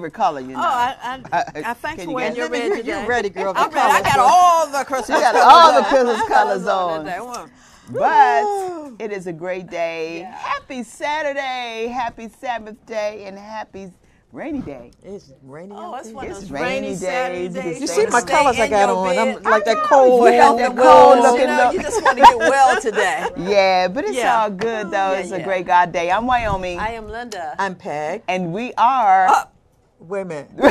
favorite color, you know. Oh, I, I, I thanks can for you wearing get- your red You're- you're ready, girl. The I'm ready. I got girl. all the Christmas You got colors all the on. Christmas colors on. But it is a great day. Happy Saturday, happy Sabbath day, and happy rainy day. It's rainy Oh, out it's one of It's those rainy rainy days. Saturday You days. You see my colors I got your on. I'm like that cold. you got that cold you looking know, look. you just want to get well today. Yeah, but it's Yeah. all good though. Yeah, it's a great God day. I'm Wyoming, I am Linda. I'm Peg. and we are. Uh, Wait a minute. the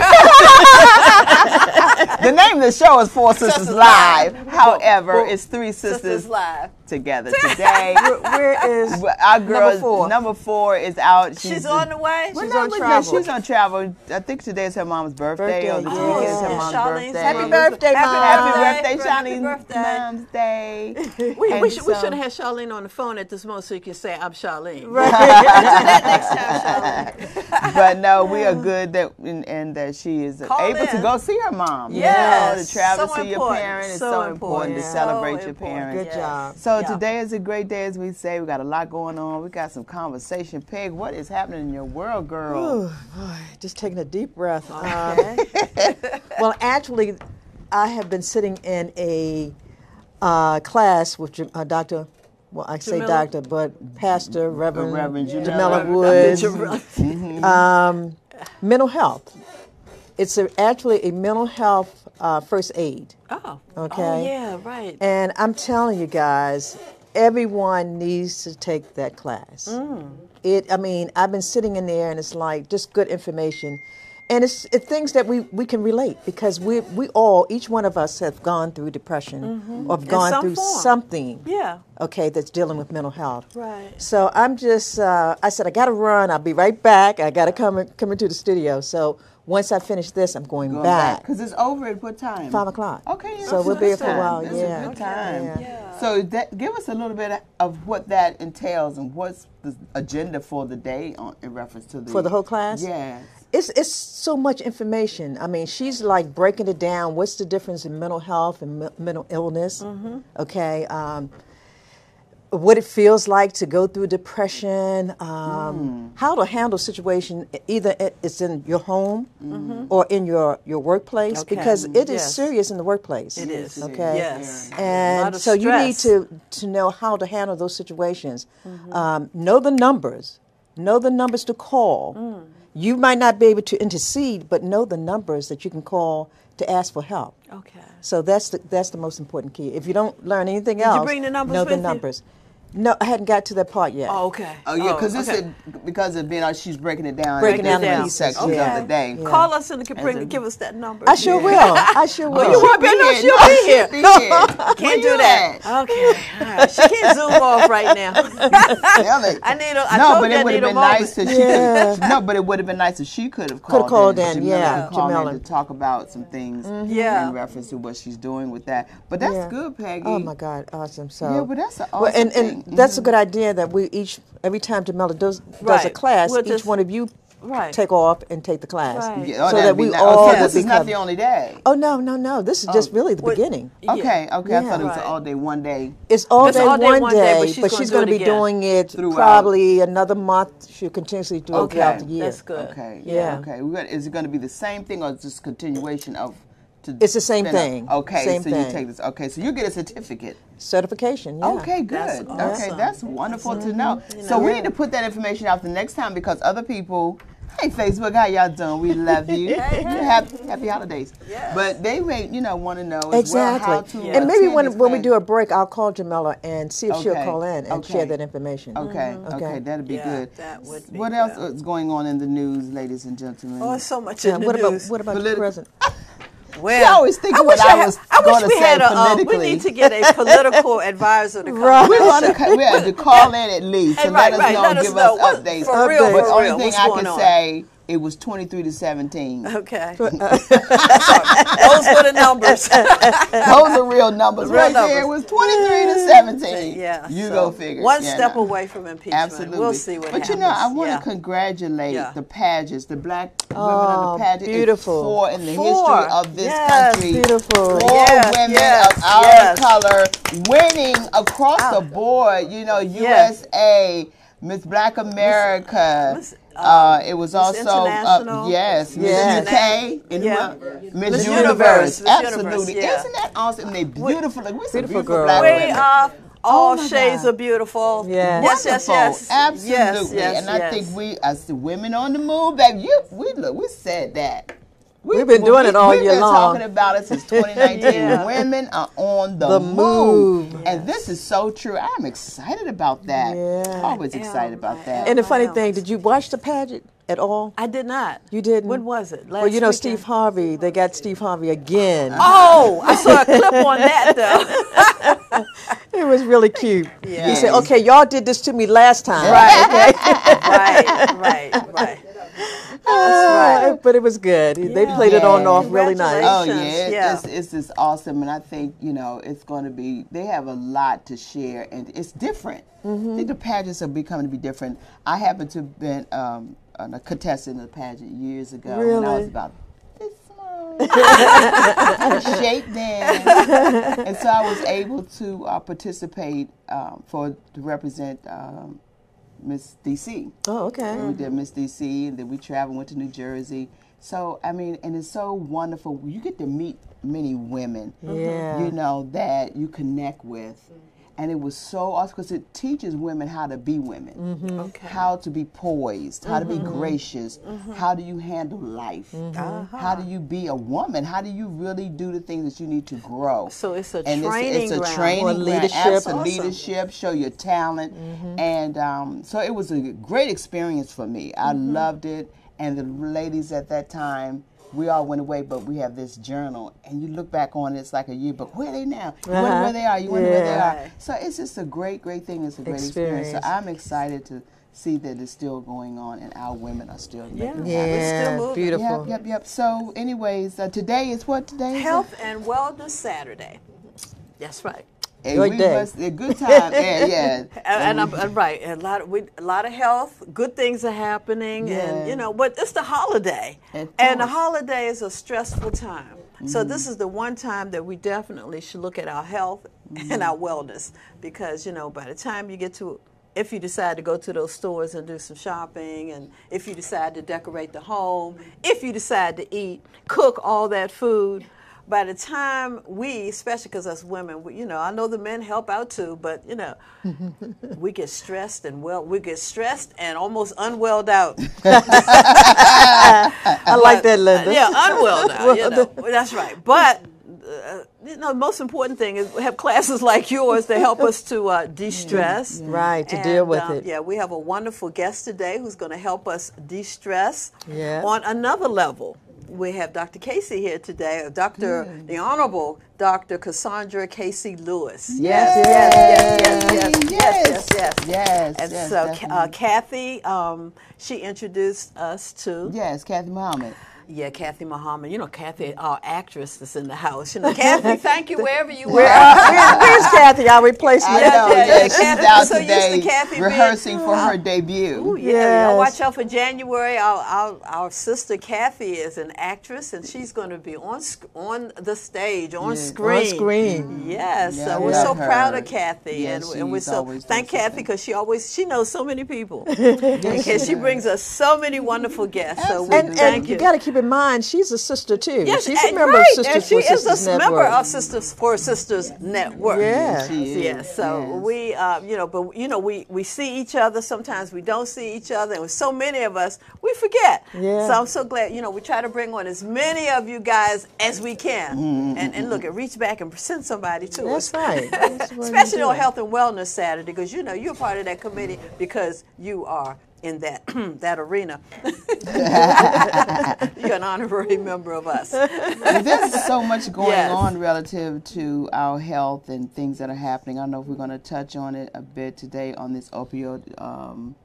name of the show is Four Sisters, Sisters Live. Live. However, Well, it's three sisters, Sisters Live. Together today. Where- where is Our girl, number four? number four is out. She's on the way. She's on travel. She's on travel. I think today is her mom's birthday, or Birthday, this yes. weekend is her Oh, mom's Charlene's birthday. Happy birthday, Happy Mom. Happy birthday, Happy Shawnee's birthday. mom's day. We, we, And should, we so- should have had Charlene on the phone at this moment so you can say, I'm Charlene. Right. Next time, Charlene. but no, we are good that and, and that she is Call able to go see her mom. You know, to travel so to your important, parent is so so, important, to celebrate so your important. parents. Good job. So Yeah. today is a great day, as we say. We got a lot going on. We got some conversation. Peg, what is happening in your world, girl? Ooh, boy, just taking a deep breath. Um, Okay. well, actually, I have been sitting in a uh, class with Jam- uh, Dr. Well, I say Jamila? doctor, but Pastor Reverend, Reverend Jamila. Jamila Reverend Woods. Jamila. um, mental health. It's a, actually a mental health uh, first aid. Oh. Okay. Oh, yeah, right. And I'm telling you guys, everyone needs to take that class. Mm. It, I mean, I've been sitting in there, and it's like just good information, and it's, it's things that we, we can relate because we we all, each one of us, have gone through depression or have gone Mm-hmm. through form. something. Yeah. Okay, that's dealing with mental health. Right. So I'm just, uh, I said I got to run. I'll be right back. I got to come come into the studio. So once I finish this, I'm going, Going back. Because it's over at what time? Five o'clock. Okay, So that's we'll a be here for a while, That's yeah. a good time. Yeah. Yeah. So that, give us a little bit of what that entails and what's the agenda for the day on, in reference to the For the whole class? Yeah. It's it's so much information. I mean, she's like breaking it down. What's the difference in mental health and me- mental illness? Mm-hmm. Okay. Um, what it feels like to go through depression, um, how to handle situation either it's in your home or in your, your workplace Mm-hmm. Okay. because it is Yes. serious in the workplace. It is. Okay. Yes. A lot And of so you need to to know how to handle those situations. Mm-hmm. Um, know the numbers. Know the numbers to call. Mm. You might not be able to intercede, but know the numbers that you can call to ask for help. Okay. So that's the, that's the most important key. If you don't learn anything you else, bring the numbers know with the you? Numbers. No, I hadn't got to that part yet. Oh, okay. Oh yeah, oh, because okay. this is because of being uh, she's breaking it down. Breaking into it down different pieces, sections yeah. of the day. Yeah. Call us and can As bring, a- give us that number. I sure will. I sure will. Well, you won't be, no, she'll No, be here. she'll be here. Where Can't do that. at? Okay. All right. She can't zoom off right now. Tell it. I need a- I no, but it would have been nice if she Yeah. could. No, but it would have been nice if she could have called. called in, Jamila yeah, could call in Jamila. to talk about some things. Mm-hmm. Yeah. In reference to what she's doing with that, but that's good, Peggy. Oh my God, awesome! So Yeah, but that's an awesome and, and thing. that's a mm-hmm. good idea that we each every time Jamila does does a class, We'll each just- one of you Right. take off and take the class, Right. Yeah, oh, so that'd that be we nice. all Okay, this be is not the only day. Oh no, no, no! This is oh. just really the What- beginning. Yeah. Okay, okay. I thought it was Right. all day, one day. It's all It's day, all day, one one day, day, but she's but gonna do it going to be again. doing it Throughout. probably another month. She'll continuously do it Okay. throughout the year. That's good. Okay. Yeah. Okay. We got, is it going to be the same thing or just continuation of? To It's the same spin up? thing. Okay. Same so you take this. Okay. So you get a certificate. Certification. Yeah. Okay, good. That's Okay, that's wonderful to know. You So we need to put that information out the next time because other people. Hey Facebook, how y'all doing? We love you. happy, happy holidays. Yes. But they may, you know, want to know as Exactly. well how to. Yeah. And maybe when when we do a break, I'll call Jamila and see if she'll call in and Okay. share that information. Okay, okay, mm-hmm. Okay. that'd be Yeah, good. that would be what else is going on in the news, ladies and gentlemen? Oh, so much Yeah, in the what about what about the Political- present? Well, She always thinking I wish what I had- was I wish we had a. Uh, we need to get a political advisor to come. Right. we want to we have to call in at least And and right, let us right, know, let us give know us updates. for real, But the only real, thing I can on? say, it was 23 to 17. Okay. Those were the numbers. Those are real numbers. Real right there, it was 23 to 17. yeah. You so go figure. One Yeah, step no. away from impeachment. Absolutely. We'll see what but happens. you know, I want yeah. to congratulate Yeah. the pageants, the black women Oh, of the pageant. beautiful. Four in the Four. history of this Yes, country. beautiful. Four Yes, women yes, of our yes. color winning across Ah. the board. You know, Yes. USA, Miss Black America. Miss- uh, it was Miss also uh, International. yes, Miss UK, and Yeah. who? Miss, Miss Universe, Universe, Miss absolutely. Universe, yeah. Isn't that awesome? They beautiful. Like, we're some Beautiful beautiful girls. black We women. are all Oh shades God. of beautiful. Yeah. Yes, yes, yes. Absolutely. Yes, yes, and I yes. think we, as the women on the move, baby, you, we look, we said that. We, We've been well, doing we- it all year long. we've been talking about it since 2019. Yeah. Women are on the, The move. move. And this is so true. I'm excited about that. Yeah. Always am, excited about that. And the funny thing, did you watch the pageant at all? I did not. You didn't? When was it? Last well, you know, Last Steve? Harvey, they got Steve Harvey again. Oh, I saw a clip on that though. It was really cute. Yeah. He said, okay, y'all did this to me last time. right, right, right, right. Uh, But it was good. They Yeah. played it on off really nice. Oh yeah, Yeah. It's, it's just awesome, and I think you know it's going to be. They have a lot to share, and it's different. Mm-hmm. I think the pageants are becoming to be different. I happened to have been um, a contestant in the pageant years ago when I was about this small. I had shape then, and so I was able to uh, participate um, for to represent um, Miss DC. Oh, okay. We did Miss DC, and then we traveled, went to New Jersey. So I mean, and it's so wonderful. You get to meet many women, Yeah. you know, that you connect with, and it was so awesome because it teaches women how to be women, Mm-hmm. Okay. how to be poised, how to be gracious, how do you handle life, Mm-hmm. how do you be a woman, how do you really do the things that you need to grow. So it's a and training it's, it's a ground. training For ground, leadership. absolute Awesome. leadership, show your talent, and um, so it was a great experience for me. I loved it, and the ladies at that time. We all went away, but we have this journal, and you look back on it, it's like a yearbook. Where are they now? You wonder Uh-huh. where they are. You wonder where they are. So it's just a great, great thing. It's a great experience. Experience. So I'm excited to see that it's still going on, and our women are still making it Yeah. happen. Still Yeah, moving. beautiful. Yep, yep, yep. So, anyways, uh, today is what today? is? Health and Wellness Saturday. That's right. A Good we day. must- a good time. yeah, yeah. And, and and right. And a lot of we, a lot of health, good things are happening, Yeah. and you know, but it's the holiday, and the holiday is a stressful time. So Mm-hmm. this is the one time that we definitely should look at our health and our Mm-hmm. wellness, because you know, by the time you get to if you decide to go to those stores and do some shopping, and if you decide to decorate the home, if you decide to eat, cook all that food, by the time we, especially because us women, we, you know, I know the men help out too, but you know, we get stressed and well, we get stressed and almost unwelled out. I like that, Linda. Yeah, unwelled out. you know, that's right. But uh, you know, the most important thing is we have classes like yours to help us to uh, de-stress. Right, to And, deal with um, it. Yeah, we have a wonderful guest today who's going to help us de-stress Yeah. on another level we have Dr. Casey here today, Dr. Mm. the Honorable Dr. Cassandra Casey Lewis. Yes, yes, yes, yes, yes, yes, yes, yes. yes, yes and yes, so uh, Kathy, um, she introduced us to. Yes, Kathy Muhammad yeah, Kathy Muhammad. You know, Kathy, mm-hmm. our actress is in the house. You know, Kathy, thank you wherever you Where, are. where- where's Kathy, our replacement? I Yeah, know. yeah, Yeah, yeah, she's Kathy, out so used to today Kathy being- rehearsing for her debut. Ooh, yeah, Yes. watch out for January. Our, our, our sister Kathy is an actress, and she's going to be on sc- on the stage, on Yeah. screen. On screen. Mm-hmm. Yes, Yeah, so we're love so proud of Kathy, Yeah, and, and we're so always thank Kathy because she always she knows so many people, and she brings us so many wonderful guests. So we And, thank and you you. got to keep in mind, she's a sister too. Yes, she's a and member right, of Sisters and she is Sisters a Network. member of Sisters for Sisters Network. Yeah. She is, Yes. So yes. we, uh, you know, but you know, we we see each other. Sometimes we don't see each other, and with so many of us, we forget. Yeah. So I'm so glad. You know, we try to bring on as many of you guys as we can, Mm-hmm. and and look, and reach back and send somebody to That's us. right. That's what Especially on. Health and Wellness Saturday, because you know you're part of that committee because you are in that that arena. you're an honorary member of us. There's so much going Yes. on relative to our health and things that are happening. I don't know if we're going to touch on it a bit today on this opioid um,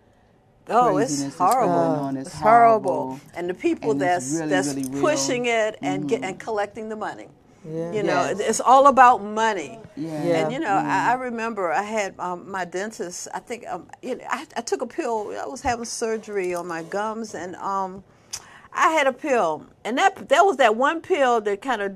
Oh, it's horrible. It's, It's horrible. And the people And that's really, that's really real. pushing it and get and collecting the money. Yeah. You know, Yes. it's all about money. Yeah. Yeah. And you know, I, I remember I had um, my dentist. I think um, you know, I, I took a pill. I was having surgery on my gums, and um, I had a pill, and that that was that one pill that kind of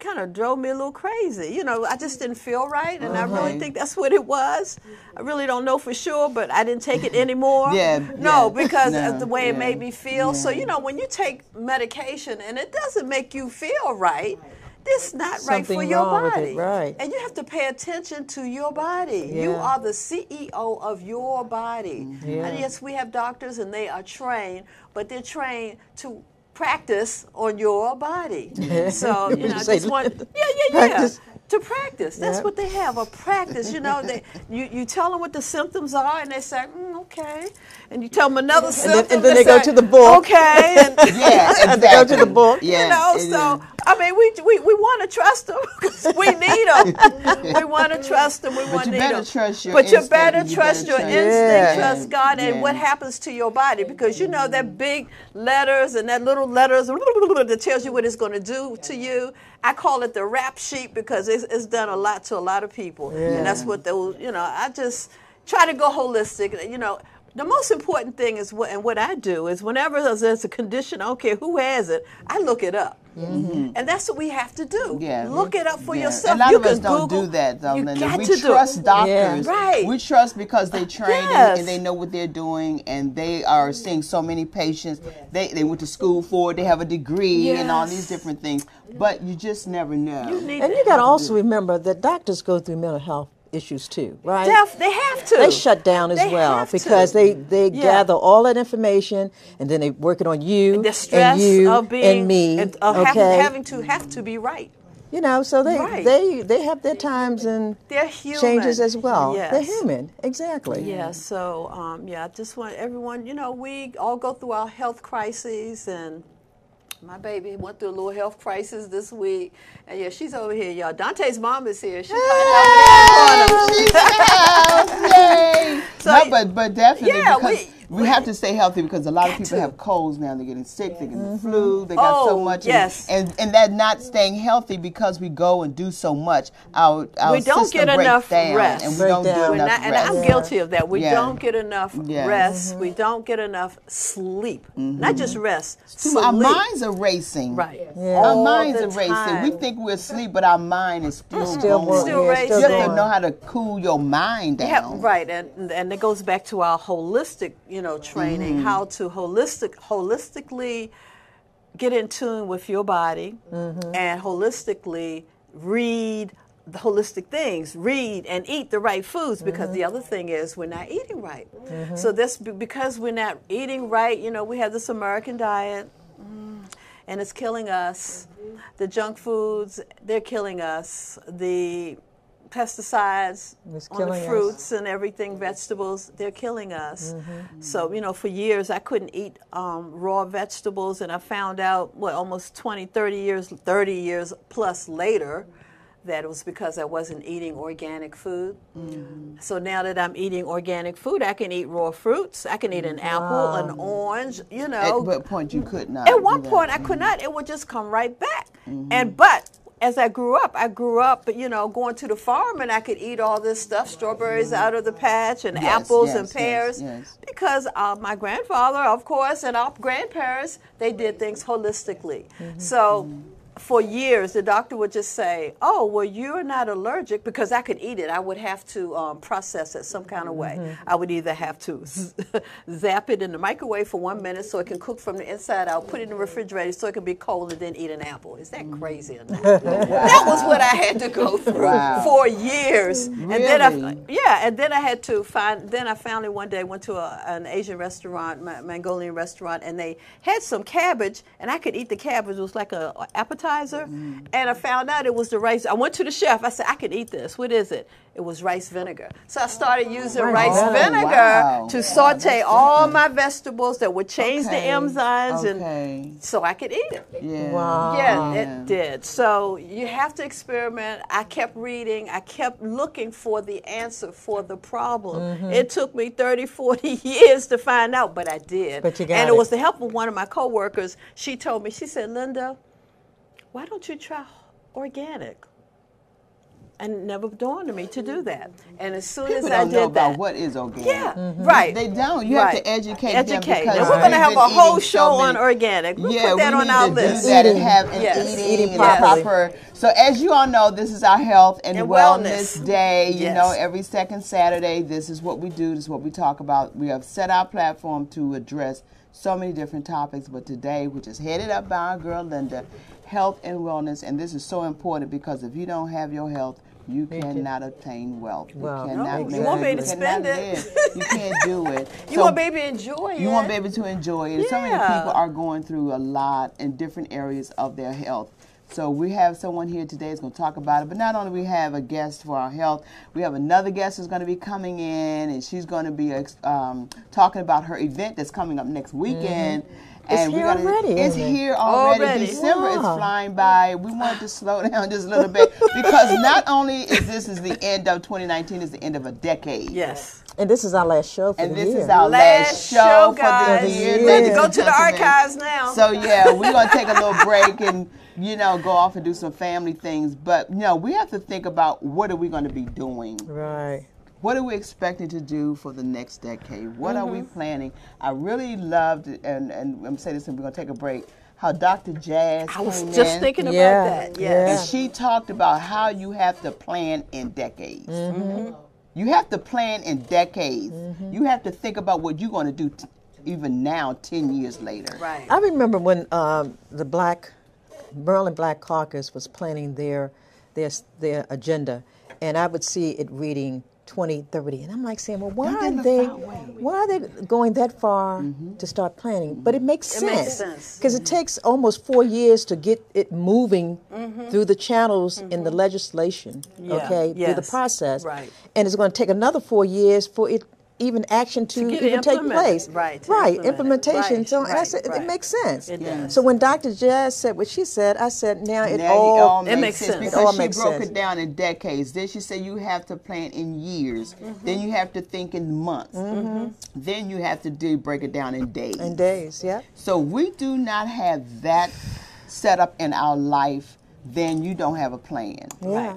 kind of drove me a little crazy. You know, I just didn't feel right, and I really think that's what it was. I really don't know for sure, but I didn't take it anymore. Yeah, No, yeah. because No, of the way it made me feel. So you know, when you take medication and it doesn't make you feel right. This is not right for your wrong with it, body, right. And you have to pay attention to your body. You are the CEO of your body. Mm-hmm. Yeah. And yes, we have doctors and they are trained, but they're trained to practice on your body. So, you know, I just want, yeah, yeah, yeah. practice. To practice. That's Yeah. what they have, a practice. You know, they, you, you tell them what the symptoms are and they say, mm, okay. And you tell them another then- symptom. and then they go say, to the book. Okay. And, Yeah, Had to go to the book. Yeah, you know, so is. I mean, we we, we want to trust them because we need them. we want to trust them. We want to need them. trust your but you better and you trust better your trust- instinct, Yeah. trust God, and what happens to your body because you know that big letters and that little letters that tells you what it's going to do to you. I call it the rap sheet because it's, it's done a lot to a lot of people, and that's what those. You know, I just try to go holistic. You know. The most important thing is what, and what I do is whenever there's- there's a condition, I don't care who has it, I look it up, Mm-hmm. Mm-hmm. and that's what we have to do. Yeah. look it up for Yeah. yourself. A lot you of us can don't Google. do that, though, You Linda. got We to do it. trust doctors. Right. We trust because they train Yes. and they know what they're doing and they are seeing so many patients. They, they went to school for it, they have a degree and all these different things. But you just never know. You And you got to also remember that doctors go through mental health issues too, right? Def- they have to. they shut down as They well have to. because they they Yeah. gather all that information and then they work it on you the stress and you of being and me. and of okay, having, having to have to be right. you know, so they Right. they they have their times and They're human. changes as well. They're human, exactly. Yeah, so um, yeah, I just want everyone, you know, we all go through our health crises and my baby went through a little health crisis this week. And yeah, she's over here, y'all. Dante's mom is here. She's hiding over there the corner. Yay! So- no, but but definitely Yeah, we- we, have to stay healthy because a lot of people to. have colds now. They're getting sick. They're getting the flu. They got so Oh, much. yes. And, and and that not staying healthy because we go and do so much. Our our We don't get enough down, rest. and we don't down. do enough not, and. I'm guilty of that. We Yeah. don't get enough Yes. rest. We mm-hmm. don't get enough sleep. Mm-hmm. Not just rest. Too- Our minds are racing. Right. Yeah. Our All minds the are racing. time. We think we're asleep, but our mind is still, Still going. Still yeah, racing. You have to know how to cool your mind down. Yeah, right, and and it goes back to our holistic, you know, training. Mm-hmm. How to holistic, holistically get in tune with your body, Mm-hmm. and holistically read the holistic things. Read and eat the right foods because Mm-hmm. the other thing is we're not eating right. So this because we're not eating right. You know, we have this American diet. mm, And it's killing us. The junk foods, they're killing us. The pesticides on the killing us. fruits and everything, vegetables, they're killing us. Mm-hmm. So, you know, for years I couldn't eat um, raw vegetables, and I found out, what, almost 20, 30 years, 30 years plus later, that it was because I wasn't eating organic food. Mm-hmm. So now that I'm eating organic food, I can eat raw fruits. I can eat an apple, an orange, you know. At what point you could not? At do one that. point, I could mm-hmm. not. It would just come right back. And but as I grew up, I grew up, you know, going to the farm, and I could eat all this stuff, strawberries mm-hmm. out of the patch, and Yes, apples yes, and pears, yes. because uh, my grandfather, of course, and our grandparents, they did things holistically. Mm-hmm. So. Mm-hmm. For years, the doctor would just say, "Oh, well, you're not allergic because I could eat it. I would have to um, process it some kind of way. I would either have to zap it in the microwave for one minute so it can cook from the inside out, put it in the refrigerator so it can be cold, and then eat an apple. Is that crazy or not? that was what I had to go through Wow. for years. And then I, yeah, and then I had to find. Then I finally one day went to a, an Asian restaurant, Mongolian restaurant, and they had some cabbage, and I could eat the cabbage. It was like a, a appetizer, appetizer, and I found out it was the rice. I went to the chef. I said, I can eat this. What is it? It was rice vinegar. So I started using Rice rice vinegar. vinegar Wow. to saute all my vegetables that would change Okay. the enzymes, Okay. and so I could eat it. Yeah. Wow. Yeah, it did. So you have to experiment. I kept reading. I kept looking for the answer for the problem. Mm-hmm. It took me 30, 40 years to find out, but I did. But you got and it. it was the help of one of my coworkers. She told me, she said, Linda, why don't you try organic? And it never dawned on me to do that. And as soon People as I don't did know about that, what is organic. yeah, mm-hmm. right. They don't. You have to educate, them Educate. because And we're going to we've a whole show so on organic. We'll yeah, put that we on need our to list. do that and have and Yes. eating, Eating and properly. proper. So as you all know, this is our health and, And wellness, wellness. day. You Yes. know, every second Saturday, this is what we do. This is what we talk about. We have set our platform to address so many different topics, but today, which is headed up by our girl Linda, health and wellness, and this is so important because if you don't have your health. You cannot obtain wealth. Well, you cannot No, you make won't be it. able to spend it. live. You can't do it. You So- want baby to enjoy it. you want baby to enjoy it. And So many people are going through a lot in different areas of their health. So we have someone here today that's going to talk about it. But not only we have a guest for our health, we have another guest who's going to be coming in, and she's going to be um, talking about her event that's coming up next weekend. It's And here we're gonna, already, It's here already. Already. December is flying by. We wanted to slow down just a little bit because not only is this is the end of 2019, it's the end of a decade. Yes. And this is our last show for And the this is our Last last show, show, for the year. Yeah. ladies Go to the archives now. So yeah, we're gonna take a little break and you know go off and do some family things. But you know, we have to think about what are we going to be doing. right. What are we expecting to do for the next decade? What are we planning? I really loved, and and I'm saying this, and we're gonna take a break. How Dr. Jazz I was came just in, thinking about Yeah, that. yeah. and she talked about how you have to plan in decades. Mm-hmm. You have to plan in decades. Mm-hmm. You have to think about what you're going to do t- even now, 10 years later. Right. I remember when um, the Black Maryland Black Caucus was planning their their their agenda, and I would see it reading 2030, and I'm like saying, well, why are they why are they going that far to start planning? But it makes It sense makes sense. because it takes almost four years to get it moving mm-hmm. through the channels in the mm-hmm. legislation. Yeah, Okay, through the process, right. And it's going to take another four years for it. Even action to, get it even take place, Right, to Right, implementation. Right, so and I said, right. it makes sense. It does. So when Dr. Jazz said what she said, I said, now it Now all, it all It makes, makes sense, sense. It because all she makes broke sense. it down in decades. Then she said you have to plan in years. Mm-hmm. Then you have to think in months. Then you have to do break it down in days. in days. Yeah. So we do not have that set up in our life. Then you don't have a plan. Yeah.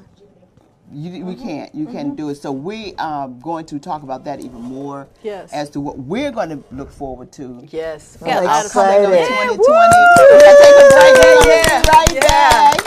You, Mm-hmm. we can't. You can't do it. So we are going to talk about that even more. Yes. As to what we're going to look forward to. Yes. I'm Got a Our lot of excited. coming up Yeah, 2020. We're gonna take a break. We're Yeah, be right yeah. back.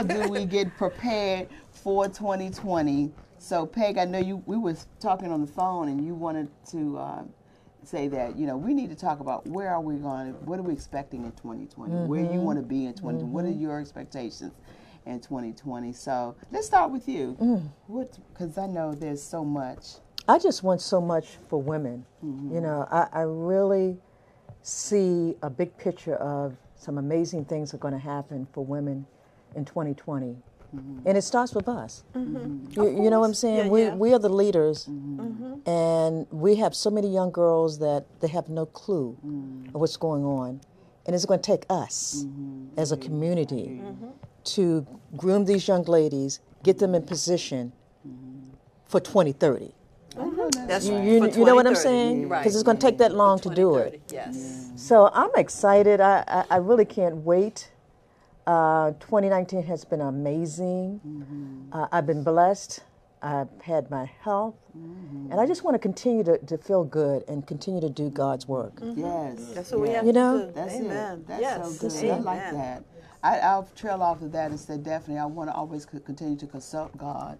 How do we get prepared for 2020. So, Peg, I know you. We were talking on the phone, and you wanted to uh, say that you know we need to talk about where are we going, what are we expecting in 2020, where you mm-hmm. want to be in 2020, what are mm-hmm. your expectations in 2020. So, let's start with you. Mm. What? Because I know there's so much. I just want so much for women. Mm-hmm. You know, I, I really see a big picture of some amazing things are going to happen for women in 2020. And it starts with us. You, you know what I'm saying? Yeah, we, yeah. we are the leaders, and we have so many young girls that they have no clue of what's going on. And it's going to take us as a community mm-hmm. to groom these young ladies, get them in position for 2030. Mm-hmm. That's You, right. you, you know what I'm 2030. saying? Right. Because it's going to take that long to do it. 2030, Yes. So I'm excited. I, I, I really can't wait. Uh, 2019 has been amazing. Mm-hmm. Uh, I've been blessed. I've had my health. Mm-hmm. And I just want to continue to, to feel good and continue to do God's work. Mm-hmm. Yes. That's what we yes. have You to know? do. That's Amen. it. That's yes. so good. I Amen. like that. I, I'll trail off of that and say definitely I want to always continue to consult God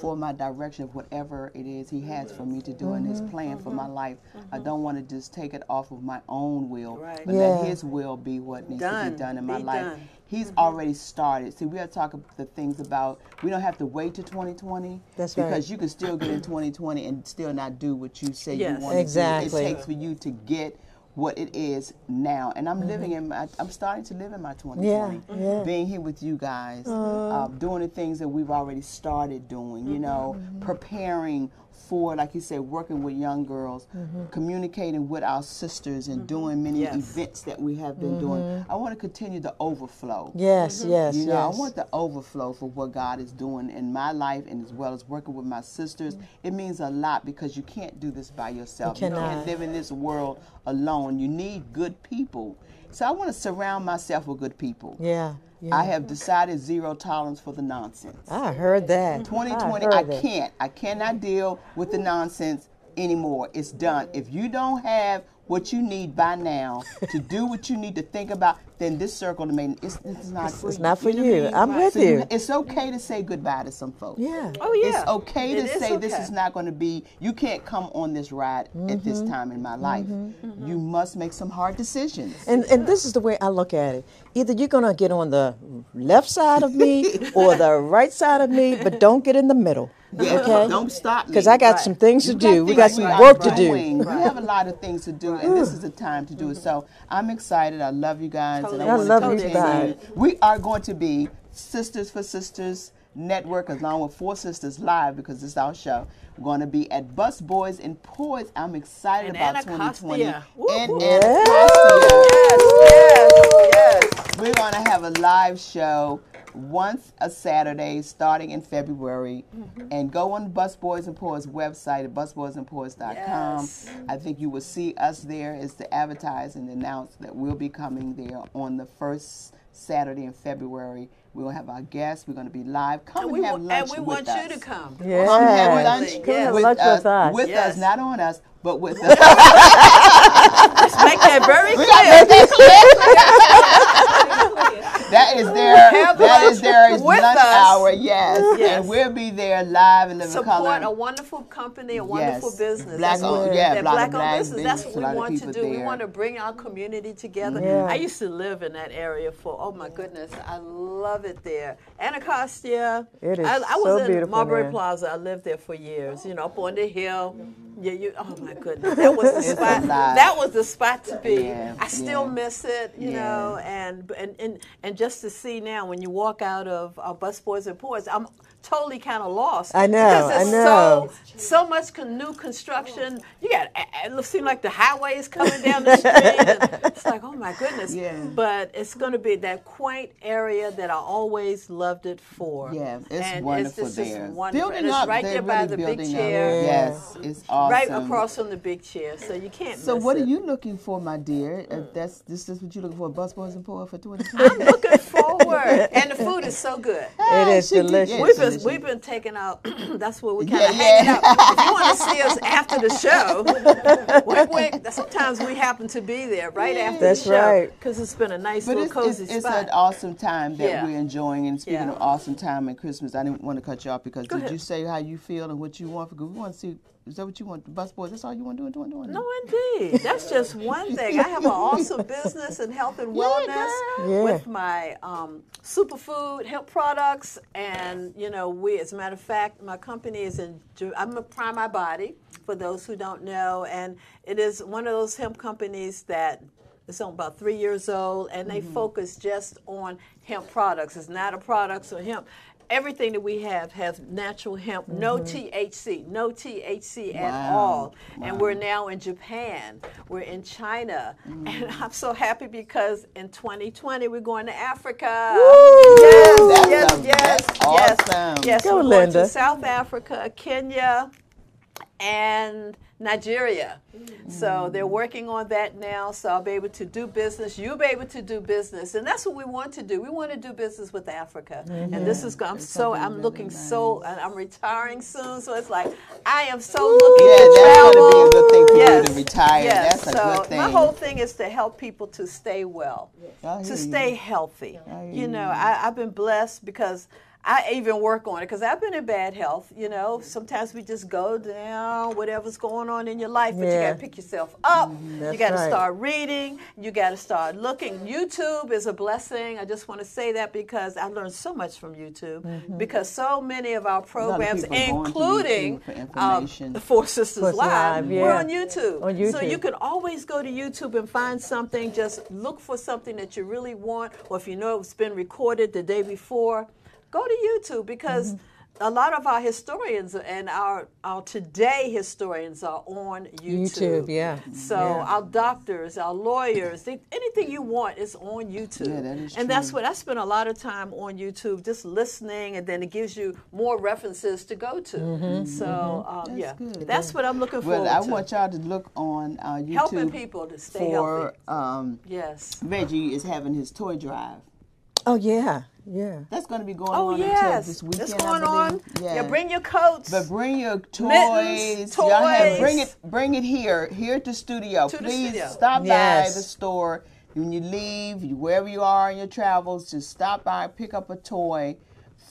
for my direction of whatever it is He has for me to do in His plan for my life. I don't want to just take it off of my own will, Right. but Yeah. let His will be what needs to be done in my Be life. done. He's mm-hmm. already started. See, we are talking the things about we don't have to wait to 2020 That's right. because you can still get in 2020 and still not do what you say Yes. you want to Exactly. do. It takes for you to get what it is now. And I'm mm-hmm. living in my, I'm starting to live in my 2020. Yeah, yeah. Being here with you guys, uh, doing the things that we've already started doing, you mm-hmm. know, preparing for, like you said, working with young girls, mm-hmm. communicating with our sisters and mm-hmm. doing many Yes. events that we have been doing. Mm-hmm. I want to continue the overflow. Yes, yes, You know, yes. I want the overflow for what God is doing in my life and as well as working with my sisters. It means a lot because you can't do this by yourself. You, cannot. can't live in this world alone. You need good people. So I want to surround myself with good people. yeah, yeah. I have decided zero tolerance for the nonsense. I heard that. 2020, I, I, can't. I cannot deal with the nonsense anymore. It's done. If you don't have what you need by now to do what you need to think about, then this circle to me, it's, it's not for It's you. not for know I you. mean? I'm with So you. It's okay to say goodbye to some folks. Yeah. Oh yeah. It's okay to It is say this is not going to be, you can't come on this ride at this Mm-hmm. time in my life. You must make some hard decisions. And, and this is the way I look at it. Either you're going to get on the left side of me or the right side of me, but don't get in the middle. Yeah, okay? don't stop me. Because I got Right. some things to You do. We got some are work to doing. do. We have a lot of things to do, and this is the time to do it. So I'm excited. I love you guys, Totally. And I, I want love to you continue. guys. We are going to be Sisters for Sisters Network, along with Four Sisters Live, because it's our show. We're going to be at Busboys and Poets. I'm excited And about 2020. Anacostia. Woo, And woo. Anacostia. Yes, yes, yes. We're going to have a live show once a Saturday starting in February. Mm-hmm. And go on Busboys and Poets website at busboysandpoets.com. Yes. I think you will see us there as to advertise and announce that we'll be coming there on the first Saturday in February. We'll have our guests. We're going to be live. Come And and, we, have wa- lunch and we want us. you to come. Yeah. Come have Yes. lunch, Come have with, lunch us, with us. with Yes. us, not on us, but with us. Let's make that very clear. make that clear. That is their Have that lunch is their with lunch us. hour, yes. Yes. And we'll be there live in living Support a wonderful company, a wonderful Yes. business. Black owned- yeah, that black- black-owned black business. That's what we want to do. We want to bring our community together. Yeah. I used to live in that area for oh my goodness, I love it there. Anacostia. It is I, I was so in beautiful Marbury there. Plaza. I lived there for years. You know, up on the hill. Yeah, you. Oh my goodness, that was the spot. That was the spot to be. Yeah, I still yeah. miss it. You Yeah. know, and and and and just to see now when you walk out of uh, Busboys and Poets, I'm totally kind of lost. I know, Because I there's know. So, so much con- new construction. You got it looks seem like the highway is coming down the street. it's like, oh my goodness. Yeah. But it's going to be that quaint area that I always loved it for. Yeah, it's and wonderful it's just, there. wonderful. Building and it's up, right they're there by really the big building up. chair. Yes, it's awesome. Right across from the big chair, so you can't So miss what it. are you looking for, my dear? Mm. If that's this is what you're looking for, Busboys and Poets for 2020. I'm looking forward, and the food is so good. It is She did- delicious. yeah, We've been Yes, we've been taking out. that's where we kind of hanging yeah. out. If you want to see us after the show, we, we, sometimes we happen to be there right after That's the show right. because it's been a nice But little it's, cozy it's, it's spot. an awesome time that Yeah. we're enjoying. And speaking Yeah. of awesome time and Christmas, I didn't want to cut you off because did ahead. you say how you feel and what you want? Because we want to see. Is that what you want? The bus boys. That's all you want to do? do, do, do. No, indeed. That's just one thing. I have an awesome business in health and wellness Yeah. with my um, superfood hemp products, and you know, we. As a matter of fact, my company is in. I'm a Prime My Body for those who don't know, and it is one of those hemp companies that. is on about three years old, and they focus just on hemp products. It's not a products or hemp. Everything that we have has natural hemp, no THC, no THC at Wow. all. And we're now in Japan, we're in China, Mm. and I'm so happy because in 2020 we're going to Africa. That's Yes, yes, yes, yes, awesome. yes. Go, we're going Linda. to South Africa, Kenya, and Nigeria. So mm. they're working on that now. So I'll be able to do business. You'll be able to do business, and that's what we want to do. We want to do business with Africa, and this is. I'm It's so. I'm looking nice. so. and I'm retiring soon, so it's like I am so looking Yeah, to that's gonna be a good thing for you to retire. Yes. That's a good thing. my whole thing is to help people to stay well, hear to you. stay healthy. Hear You know. I, I've been blessed because. I even work on it because I've been in bad health. You know, sometimes we just go down, whatever's going on in your life, but you got to pick yourself up. you got to right. start reading. You got to start looking. YouTube is a blessing. I just want to say that because I learned so much from YouTube. Mm-hmm. Because so many of our programs, people going to including for um, information. the Four Sisters Four Sisters Live, Live, we're on YouTube. On YouTube. So you can always go to YouTube and find something. Just look for something that you really want, or if you know it's been recorded the day before, go to YouTube because. Mm-hmm. A lot of our historians and our, our today historians are on YouTube. YouTube, yeah. So Yeah. our doctors, our lawyers, they, anything you want is on YouTube. Yeah, that is and that's what I spend a lot of time on YouTube, just listening, and then it gives you more references to go to. Mm-hmm. So um, That's yeah, good. that's what I'm looking forward Well, I to. want y'all to look on uh, YouTube Helping people to stay for healthy. um, Yes. Reggie is having his toy drive. Oh yeah, yeah. That's going to be going Oh on yes, until this weekend. it's I going believe. on. Yeah. Yeah, bring your coats. But bring your toys. Mittens, Y'all have, toys. bring it. Bring it here. Here at the studio. To the Please studio. stop by the store when you leave. Wherever you are in your travels, just stop by, pick up a toy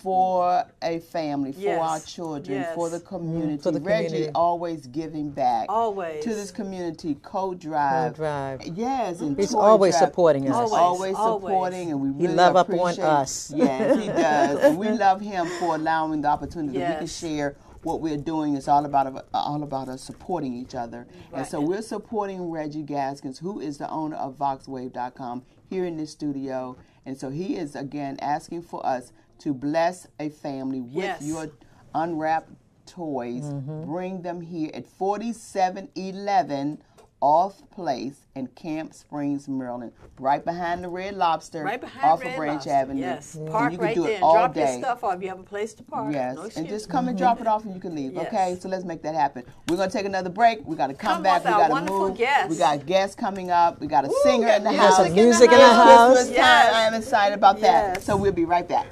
for mm-hmm. a family, for Yes. our children, for the Yes. community. for the Reggie community. always giving back. Always. to this community. Co-drive. Co-drive. Yes, and He's always drive. supporting us. Always, Always, always. supporting, and we He really love up on appreciate- us. Yes, he does. and we love him for allowing the opportunity that we can share what we're doing. It's all about all about us supporting each other. And so we're supporting Reggie Gaskins, who is the owner of VoxWave.com, here in this studio. And so he is again asking for us to bless a family with Yes. your unwrapped toys. Mm-hmm. Bring them here at 4711 Off Place in Camp Springs, Maryland, right behind the Red Lobster, right behind off Red of Branch Lobster. Avenue. Yes, And park you can right do there it and all drop day. your stuff off. You have a place to park. Yes, No and excuse. just come and drop it off and you can leave. Yes. Okay, so let's make that happen. We're gonna take another break. We gotta come, Come back. we gotta move. guests. We got guests coming up. We got a Ooh, singer got in the music house. some in the music in the house. house. Christmas Yes. time. I am excited about that. So we'll be right back.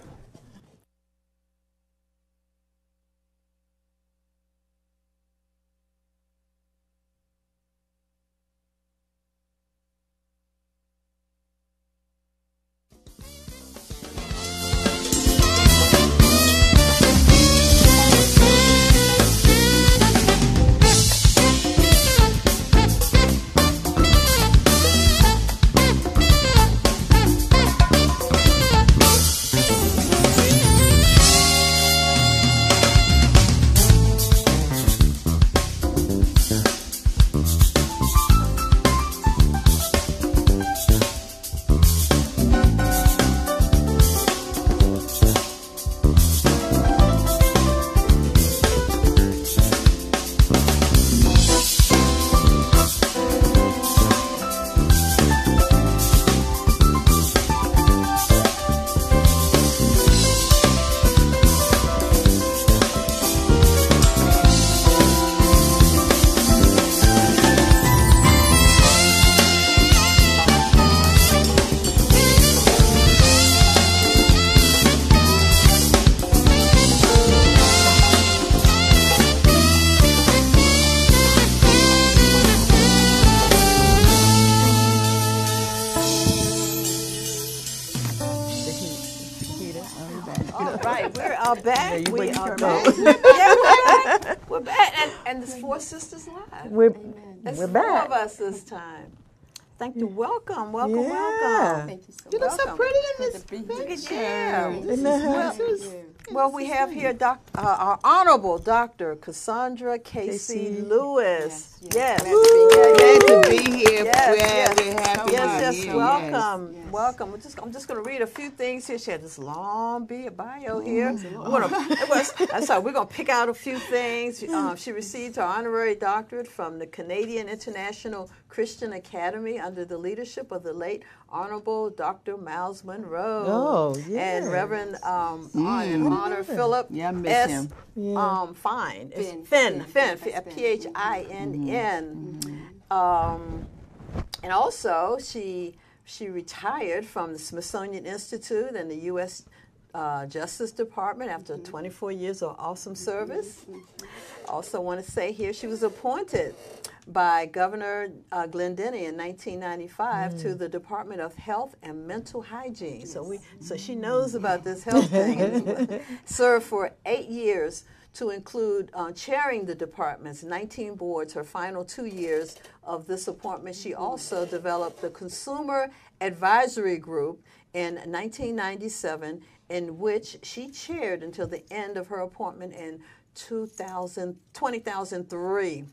Us this time. Thank you. Welcome, welcome, Yeah. welcome. Thank you so much. You much. look so pretty in this to be picture. Yeah. Isn't that Well, well, we have here doc, uh, our honorable Dr. Cassandra Casey, Casey. Lewis. Yes, Yes. yes. Glad to be here. Yes, Glad yes. to Yes, yes, welcome, Yes. welcome. I'm just, I'm just going to read a few things here. She had this long bio here. We're gonna, it was, I'm sorry, we're going to pick out a few things. Um, she received her honorary doctorate from the Canadian International Christian Academy under the leadership of the late Honorable Dr. Myles Munroe. Oh, And. Reverend um, and Honor Philip Yeah, I miss S. him. Yeah. Um, Fine. It's Finn. Finn. Finn. Finn. P H I N N. Um, and also, she she retired from the Smithsonian Institute and the U.S. Uh, Justice Department after 24 years of awesome service. Also, want to say here she was appointed by Governor uh, Glendening in 1995 to the Department of Health and Mental Hygiene. So we, so she knows about this health thing. Served for eight years to include uh, chairing the department's 19 boards. Her final two years of this appointment, she also developed the Consumer Advisory Group in 1997, in which she chaired until the end of her appointment in 2000, 2003.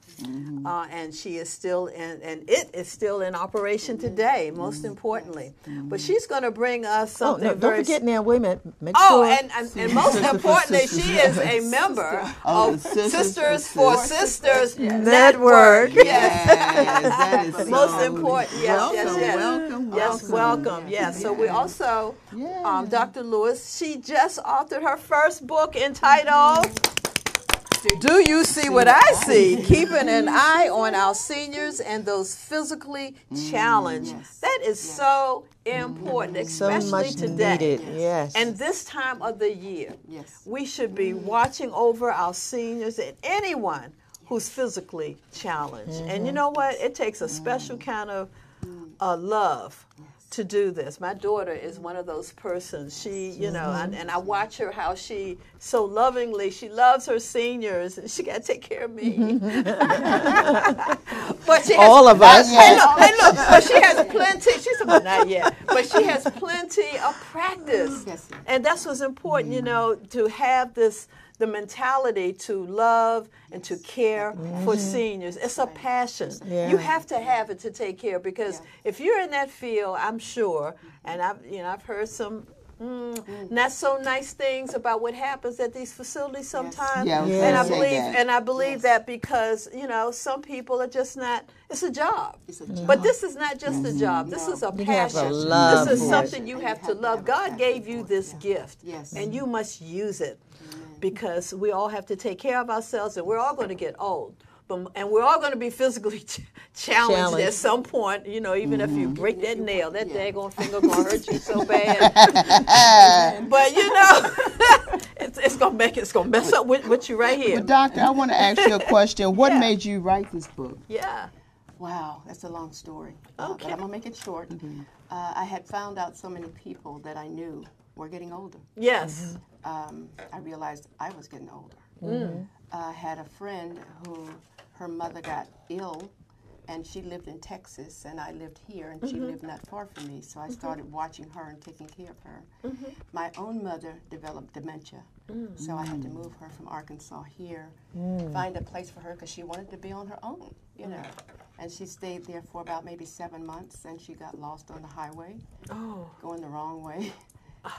Uh, and she is still in, and it is still in operation today, most importantly. But she's going to bring us Oh, something no, don't forget now, wait a minute. Make Oh, sure. and, and, and most importantly, she is a member Oh, of Sisters Sisters for for Sisters Network. Network. Yes. Yes, that is Most so- important. Yes, welcome, yes, yes. Welcome, Yes, welcome. Yes. So we also, Yeah. um, Dr. Lewis, she just authored her first book entitled Do You See What I See? Keeping an Eye on Our Seniors and Those Physically mm, Challenged. That is so important, so especially much today. needed. Yes. And this time of the year, Yes. we should be watching over our seniors and anyone who's physically challenged. And you mm-hmm. know what? It takes a special mm. kind of uh, love to do this. My daughter is one of those persons. She, you know, and, mm-hmm. and I watch her how she so lovingly she loves her seniors and she got to take care of me. Mm-hmm. but she has, All of us. Hey, look, hey, look, but she has plenty. She's not yet, but she has plenty of practice. Yes. And that's what's important, you mm-hmm. know, to have this the mentality to love and to care for seniors. It's a passion. Yeah. You have to have it to take care because if you're in that field, I'm sure, and I've you know I've heard some. Mm, not so nice things about what happens at these facilities sometimes, Yeah, I was Yeah. and I believe that. and I believe that because you know some people are just not. It's a job, It's a job. but this is not just a job. This is a You passion. a love this is something you have you to have to love. have God passion gave you this Yeah. gift, Yes. and you must use it because we all have to take care of ourselves, and we're all going to get old. But, and we're all going to be physically ch- challenged, Challenged. at some point. You know, even if you Mm-hmm. break that nail, that Yeah. daggone finger going to hurt you so bad. but you know, it's, it's going to make it's going to mess up with, with you right here. But doctor, I want to ask you a question. What Yeah. made you write this book? Yeah. Wow, that's a long story. Uh, Okay. but I'm gonna make it short. Uh, I had found out so many people that I knew were getting older. Yes. Um, I realized I was getting older. Mm. I had a friend who her mother got ill, and she lived in Texas, and I lived here, and she Mm-hmm. lived not far from me. So I started watching her and taking care of her. My own mother developed dementia, so I had to move her from Arkansas here, find a place for her because she wanted to be on her own, you know. And she stayed there for about maybe seven months, and she got lost on the highway, Oh. going the wrong way.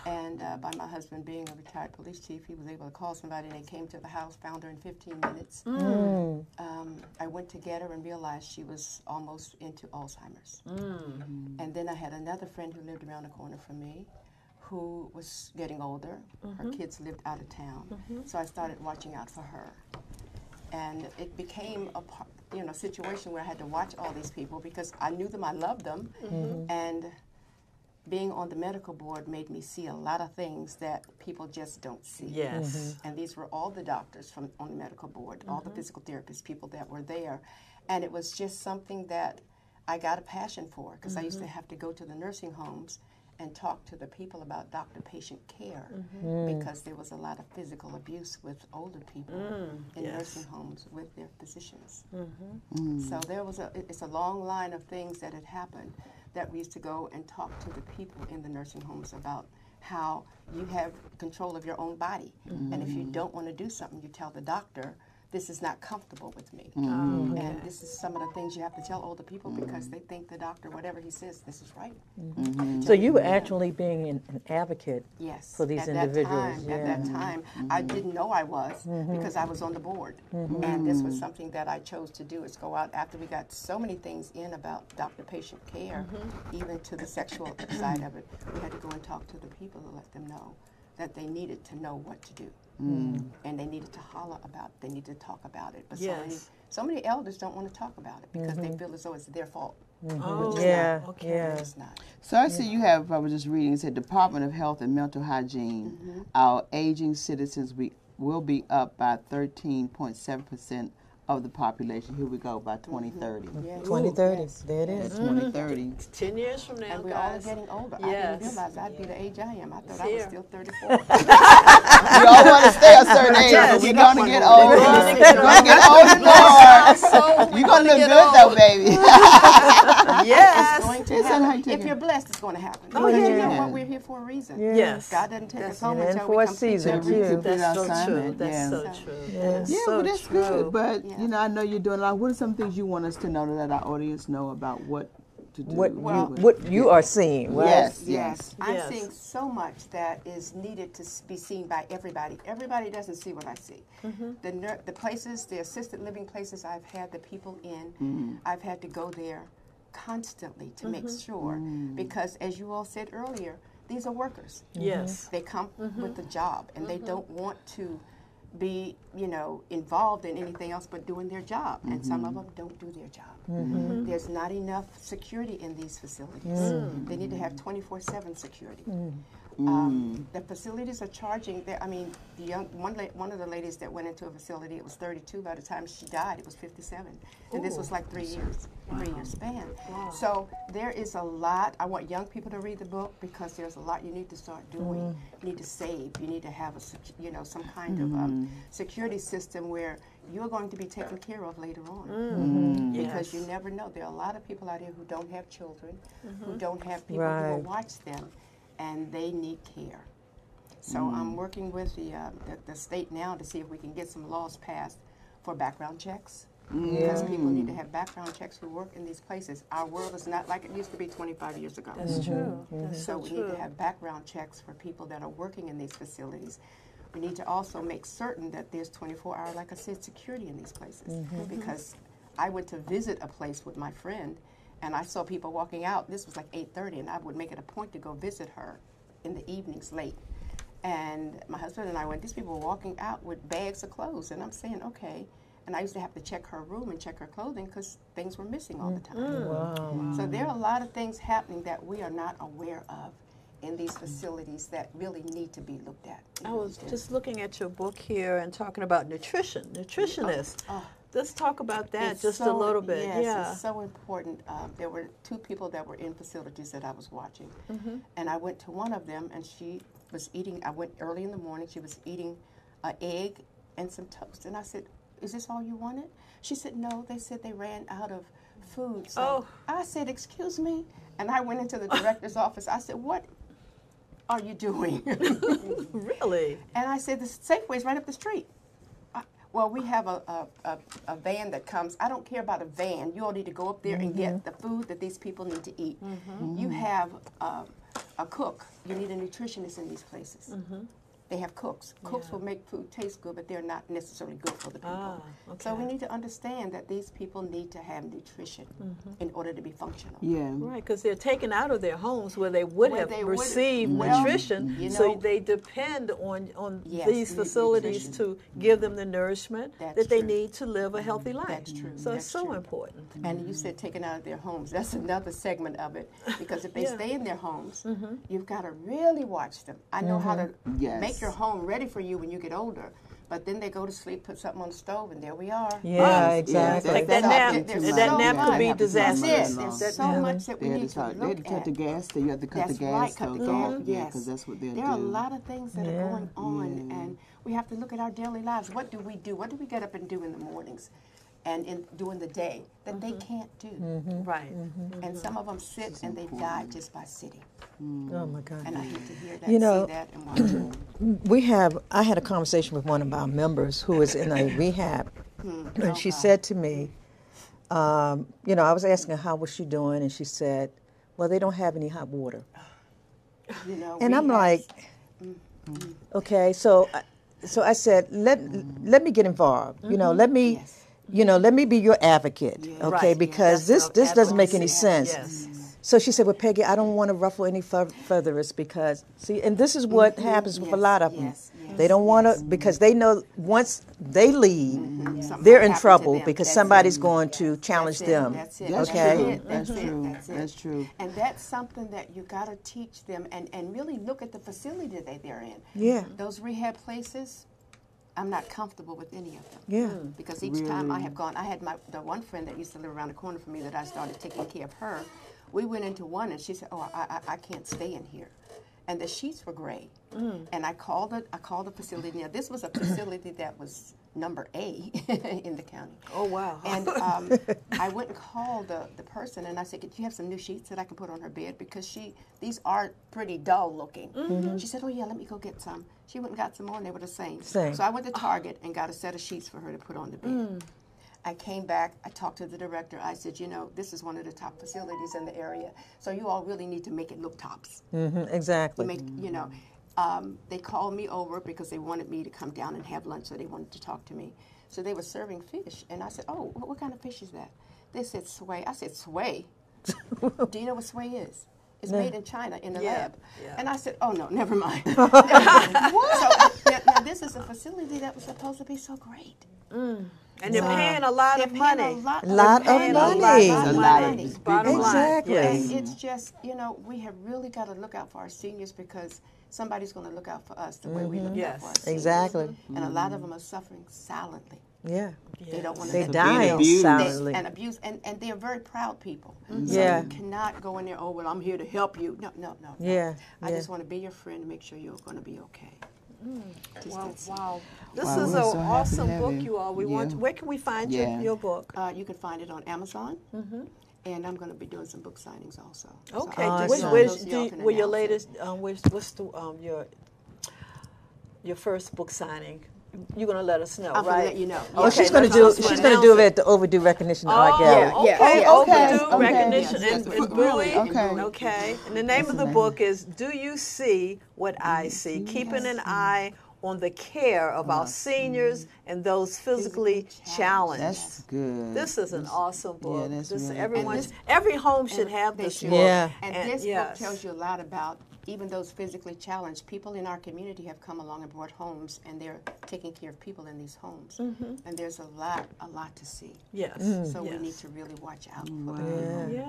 And uh, by my husband being a retired police chief, he was able to call somebody, and they came to the house, found her in 15 minutes. Mm. Um, I went to get her and realized she was almost into Alzheimer's. Mm. And then I had another friend who lived around the corner from me who was getting older. Her Mm-hmm. kids lived out of town. So I started watching out for her. And it became a par- you know situation where I had to watch all these people because I knew them, I loved them, and being on the medical board made me see a lot of things that people just don't see. Yes. And these were all the doctors from on the medical board, all the physical therapists, people that were there, and it was just something that I got a passion for because I used to have to go to the nursing homes and talk to the people about doctor patient care Mm-hmm. because there was a lot of physical abuse with older people in Mm, yes. nursing homes with their physicians. Mm-hmm. So there was a it's a long line of things that had happened that we used to go and talk to the people in the nursing homes about how you have control of your own body. And if you mm. don't want to do something, you tell the doctor, this is not comfortable with me. Mm-hmm. Oh, and this is some of the things you have to tell older people because mm-hmm. they think the doctor, whatever he says, this is right. Mm-hmm. So you were actually being an, an advocate. Yes. For these at individuals, That time, At that time, I didn't know I was because I was on the board. And this was something that I chose to do is go out after we got so many things in about doctor-patient care, even to the sexual side of it. We had to go and talk to the people to let them know that they needed to know what to do. Mm. Mm. And they needed to holler about it. They needed to talk about it. But so, many, Yes. so many elders don't want to talk about it because they mm-hmm. feel as though it's their fault. Mm-hmm. Oh, Yeah, okay. yeah. It's not. So I see you have. I was just reading. It said Department of Health and Mental Hygiene. Mm-hmm. Our aging citizens we will be up by 13.7 percent of the population. Here we go by mm-hmm. 2030. Yes. 2030. Yes. There it By is. Mm-hmm. 2030. Ten years from now, And we're all getting older. I Yes. didn't realize I'd be the age I am. I thought I Here. was still 34. we all want to stay a certain age, Yes. but we're You got gonna get more. older. We're gonna get We're older, Lord. So You're gonna look good though, baby. Yes. It's going to It's happen. how If you're blessed, it's going to happen. Oh, Because you know what? We're here for a reason. Yes. God doesn't take That's us home. And until for we a complete season, everything. too. Complete That's so assignment, true. That's yeah. so So- true. Yeah. That is Yeah, so but that's true. good. But Yeah. you know, I know you're doing a lot. What are some things you want us to know to let our audience know about what to do? What Well- you, what you are seeing, right? Yes, Yes, I'm seeing so much that is needed to be seen by everybody. Everybody doesn't see what I see. Mm-hmm. The nur- the places, the assisted living places I've had the people in, mm-hmm. I've had to go there constantly to make mm-hmm. sure mm. because, as you all said earlier, these are workers. Mm-hmm. Yes. They come mm-hmm. with a job and they don't want to be, you know, involved in anything else but doing their job. And some of them don't do their job. There's not enough security in these facilities. Mm. They need to have 24 7 mm. Security. Um, mm. the facilities are charging. their- I mean, the young one la- one of the ladies that went into a facility, it was 32. By the time she died, it was 57, and this was like three years, three year span. So there is a lot. I want young people to read the book because there's a lot you need to start doing. Mm. You need to save. You need to have a, sec- you know, some kind of um, mm. security system where you're going to be taken care of later on. Mm-hmm. Because you never know. There are a lot of people out here who don't have children, who mm-hmm. don't have people who will watch them, and they need care. So mm. I'm working with the, uh, the the state now to see if we can get some laws passed for background checks. Because people need to have background checks who work in these places. Our world is not like it used to be 25 years ago. That's mm-hmm. true. Mm-hmm. That's So so we true. need to have background checks for people that are working in these facilities. We need to also make certain that there's 24 hour, like I said, security in these places. Mm-hmm. Because I went to visit a place with my friend, and I saw people walking out. This was like 8:30, and I would make it a point to go visit her in the evenings late. And my husband and I went. These people were walking out with bags of clothes, and I'm saying, okay. And I used to have to check her room and check her clothing because things were missing all the time. Mm. Mm. Wow. So there are a lot of things happening that we are not aware of in these facilities that really need to be looked at. I was just looking at your book here and talking about nutrition, nutritionists. Oh. Let's talk about that It's just a little bit. Yes, yeah. it's so important. Um, there were two people that were in facilities that I was watching, Mm-hmm. and I went to one of them, and she was eating. I went early in the morning. She was eating an egg and some toast, and I said, "Is this all you wanted?" She said, "No." They said they ran out of food. So Oh. I said, "Excuse me," and I went into the director's office. I said, "What are you doing?" really? And I said, the Safeway's right up the street. I, well, we have a, a, a, a van that comes. I don't care about a van. You all need to go up there and get mm-hmm. the food that these people need to eat. Mm-hmm. You have um, a cook. You need a nutritionist in these places. Mm-hmm. They have cooks. Cooks Yeah. will make food taste good, but they're not necessarily good for the people. Ah, So we need to understand that these people need to have nutrition in order to be functional. Yeah. Right, because they're taken out of their homes where they would Where have they would- received well, nutrition. you so they depend on, on Yes, these facilities nutrition. to give them the nourishment That's that they true. need to live a healthy life. That's true. So That's it's so true. important. And you said taken out of their homes. That's another segment of it. Because if they Yeah. Mm-hmm. stay in their homes, you've got to really watch them. I know how to Yes. make your home ready for you when you get older, But then they go to sleep, put something on the stove, and there we are. Yeah, Yeah, exactly. Like that Stop. nap- Get too that nap could be it happens to my disastrous. Yes, mother-in-law. there's so much that we They had need to to cut, they had to cut at. the gas. You had to cut That's the gas right, cut the gas. off. Yeah, Yes, because that's what they'll There do. are a lot of things that Yeah. are going on, and we have to look at our daily lives. What do we do? What do we get up and do in the mornings, and in during the day that they mm-hmm. can't do? Mm-hmm. Right. Mm-hmm. And some of them sit and they die just by sitting. Oh my God. And I hate to hear that, You know- see that, and watch we have i had a conversation with one of our members who is in a rehab hmm. and oh, she said to me um, you know i was asking her how was she doing? And she said well they don't have any hot water. You know, and i'm have- like okay so I- so i said let let me get involved you know let me Yes. You know let me be your advocate okay Right, because that's this no this doesn't make any sense Yes. so she said, "Well, Peggy, I don't want to ruffle any fur- feathers because see, and this is what mm-hmm. happens with a lot of them. yes, yes, they don't want to yes. because they know once they leave, mm-hmm. Something they're in trouble because That's somebody's it. going to challenge That's it, them. That's it. That's okay. true. That's, That's it. true. That's it. That's true. And that's something that you got to teach them and, and really look at the facility that they're in. Yeah. Those rehab places, I'm not comfortable with any of them. Yeah. Hmm. Because each time I have gone, I had my the one friend that used to live around the corner from me that I started taking care of her. We went into one and she said, "Oh, I, I, I can't stay in here," and the sheets were gray. Hmm. And I called it. I called the facility. Now this was a facility that was number A in the county. Oh, wow. And um, I went and called the, the person and I said, Do you have some new sheets that I can put on her bed because she these are pretty dull looking." She said, "Oh yeah, let me go get some." She went and got some more and they were the same. Same. So I went to Target and got a set of sheets for her to put on the bed. I came back, I talked to the director. I said, "You know, this is one of the top facilities in the area, so you all really need to make it look tops." hmm exactly. make you know um, they called me over because they wanted me to come down and have lunch so they wanted to talk to me so they were serving fish and i said oh what, what kind of fish is that they said swai i said swai do you know what swai is it's made in china in the Yeah, lab yeah. and i said oh no never mind so now, now this is a facility that was supposed to be so great And they're paying a lot They're of money. a lot, Lot of paying a lot money. of A lot of money. big Bottom line. Exactly. Yes. And it's just, you know, we have really got to look out for our seniors because somebody's going to look out for us the way we mm-hmm. look Yes. out for our seniors. Exactly. And a lot of them are suffering silently. Yeah. They don't want to They being dying abused. silently. and abuse, and, and they're very proud people. Mm-hmm. Yeah. So you cannot go in there, oh, well, I'm here to help you. No, no, no. no. Yeah, I yeah. just want to be your friend and make sure you're going to be okay. Mm. Just Wow, wow. This Wow, is an so awesome book, you. you all. We want. Yeah. Where can we find Yeah. your, your book? Uh, you can find it on Amazon. Mm-hmm. And I'm going to be doing some book signings also. Okay. I'll do- just Which, Awesome. which, those do y'all you, can will your latest? Um, which, what's the um your your first book signing? You're gonna let us know, I'm right? let you know. Oh, Okay, she's gonna let's do. She's gonna do it. it at the overdue recognition art Oh, gallery. okay. Yeah, Overdue okay, okay. recognition Yes, and, yes, and really, okay. Okay. And the name of the book is "Do You See What I See?" Keeping an eye on the care of our seniors and those physically Physically challenged. That's good. This is an awesome book. that's this, really everyone, good. every home should have this book. Yeah. And, And- this yes. book tells you a lot about even those physically challenged people in our community have come along and brought homes, and they're taking care of people in these homes. Mm-hmm. And there's a lot, a lot to see. Yes. Mm, so we need to really watch out for them. Yeah.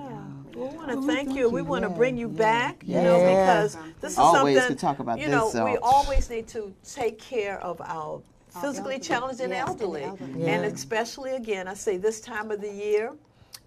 Well, we want to Well, thank thank you. We you. want to bring you yeah, back, you know, yeah. because this is Always something. could talk about you know, this, so- we always need to take care of our physically elderly. challenged and Yes, and elderly, elderly. and especially again, I say this time of the year.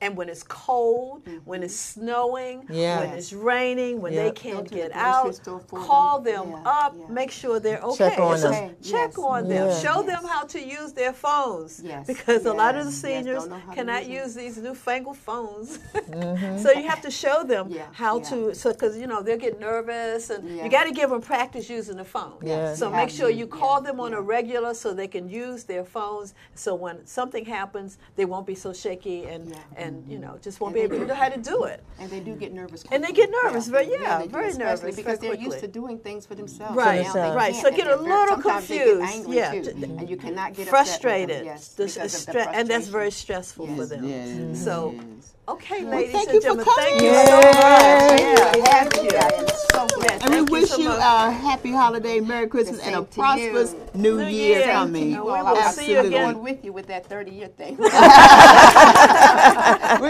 And when it's cold, when it's mm-hmm. snowing, Yeah. when it's raining, when Yeah. they can't to the get out, call them. them Yeah, up, yeah. make sure they're okay. Check on them. just Okay, Check yes. on them. Yeah. Show Yes. them how to use their phones. Yes, Because a lot of the yes, yes, seniors don't know how to cannot use use these newfangled phones. Mm-hmm. so you have to show them Yeah, how yeah. to, so because you know they'll get nervous, and Yeah. you got to give them practice using the phone. Yeah. So You make sure to, you call yeah, them on yeah. a regular so they can use their phones. So when something happens, they won't be so shaky and Yeah. And you know just won't And be they able to do. know how to do it. And they do get nervous. And they get nervous, very- they yeah, really do, very nervous, because they're used to doing things for themselves. Right, Now they right. So get a little sometimes they get confused, angry yeah. too, and you cannot get upset with them, Frustrated, Yes, This because is the stre- and that's very frustration. stressful for them. Yes, So, yes. Okay, Well, ladies thank and you for gentlemen, thank you coming. so much. Yay. Yeah, thank you. you. So glad. And we Thank you wish so you a uh, happy holiday, Merry Christmas, and a prosperous you. New, New Year Year. coming. Well, will see you again. going with you with that 30 year thing. We're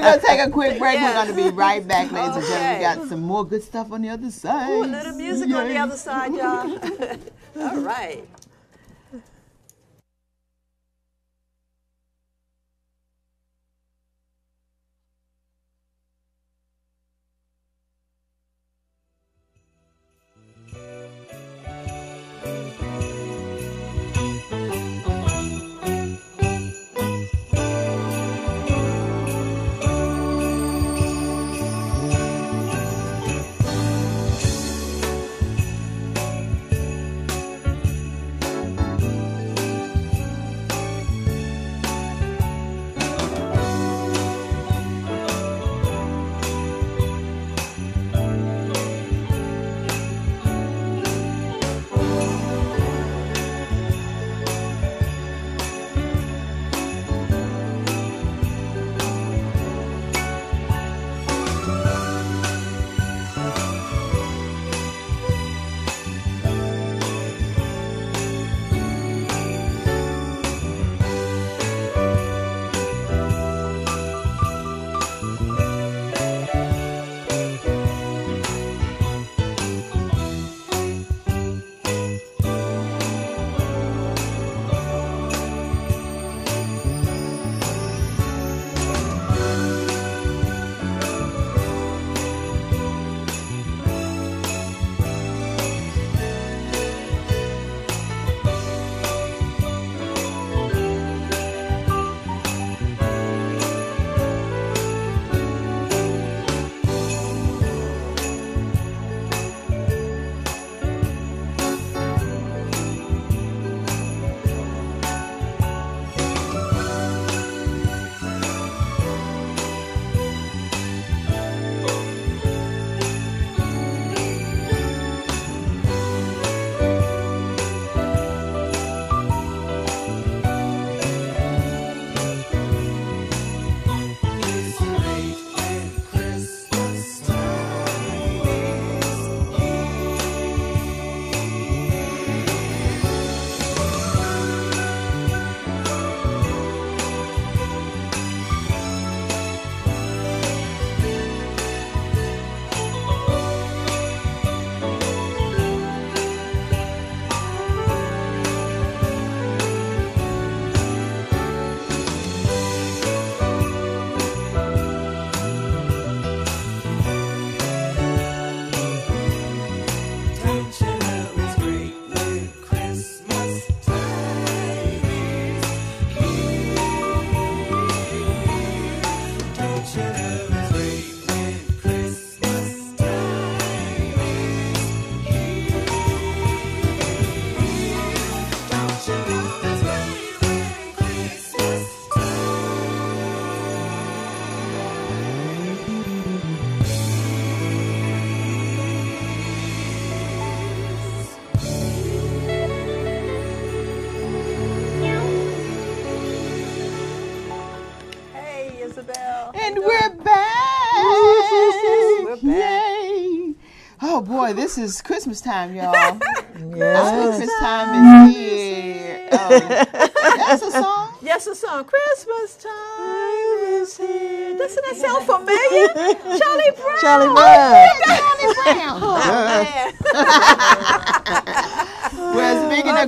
gonna take a quick break. Yes. We're gonna be right back, ladies and gentlemen. We got some more good stuff on the other side. Ooh, a little music on the other side, y'all. All right. Boy, this is Christmas time, y'all. Yes. Christmas time is here. Um, that's a song. Yes, a song Christmas time is here. Doesn't that sound familiar? Charlie Brown. Charlie Brown. Well, speaking of Okay.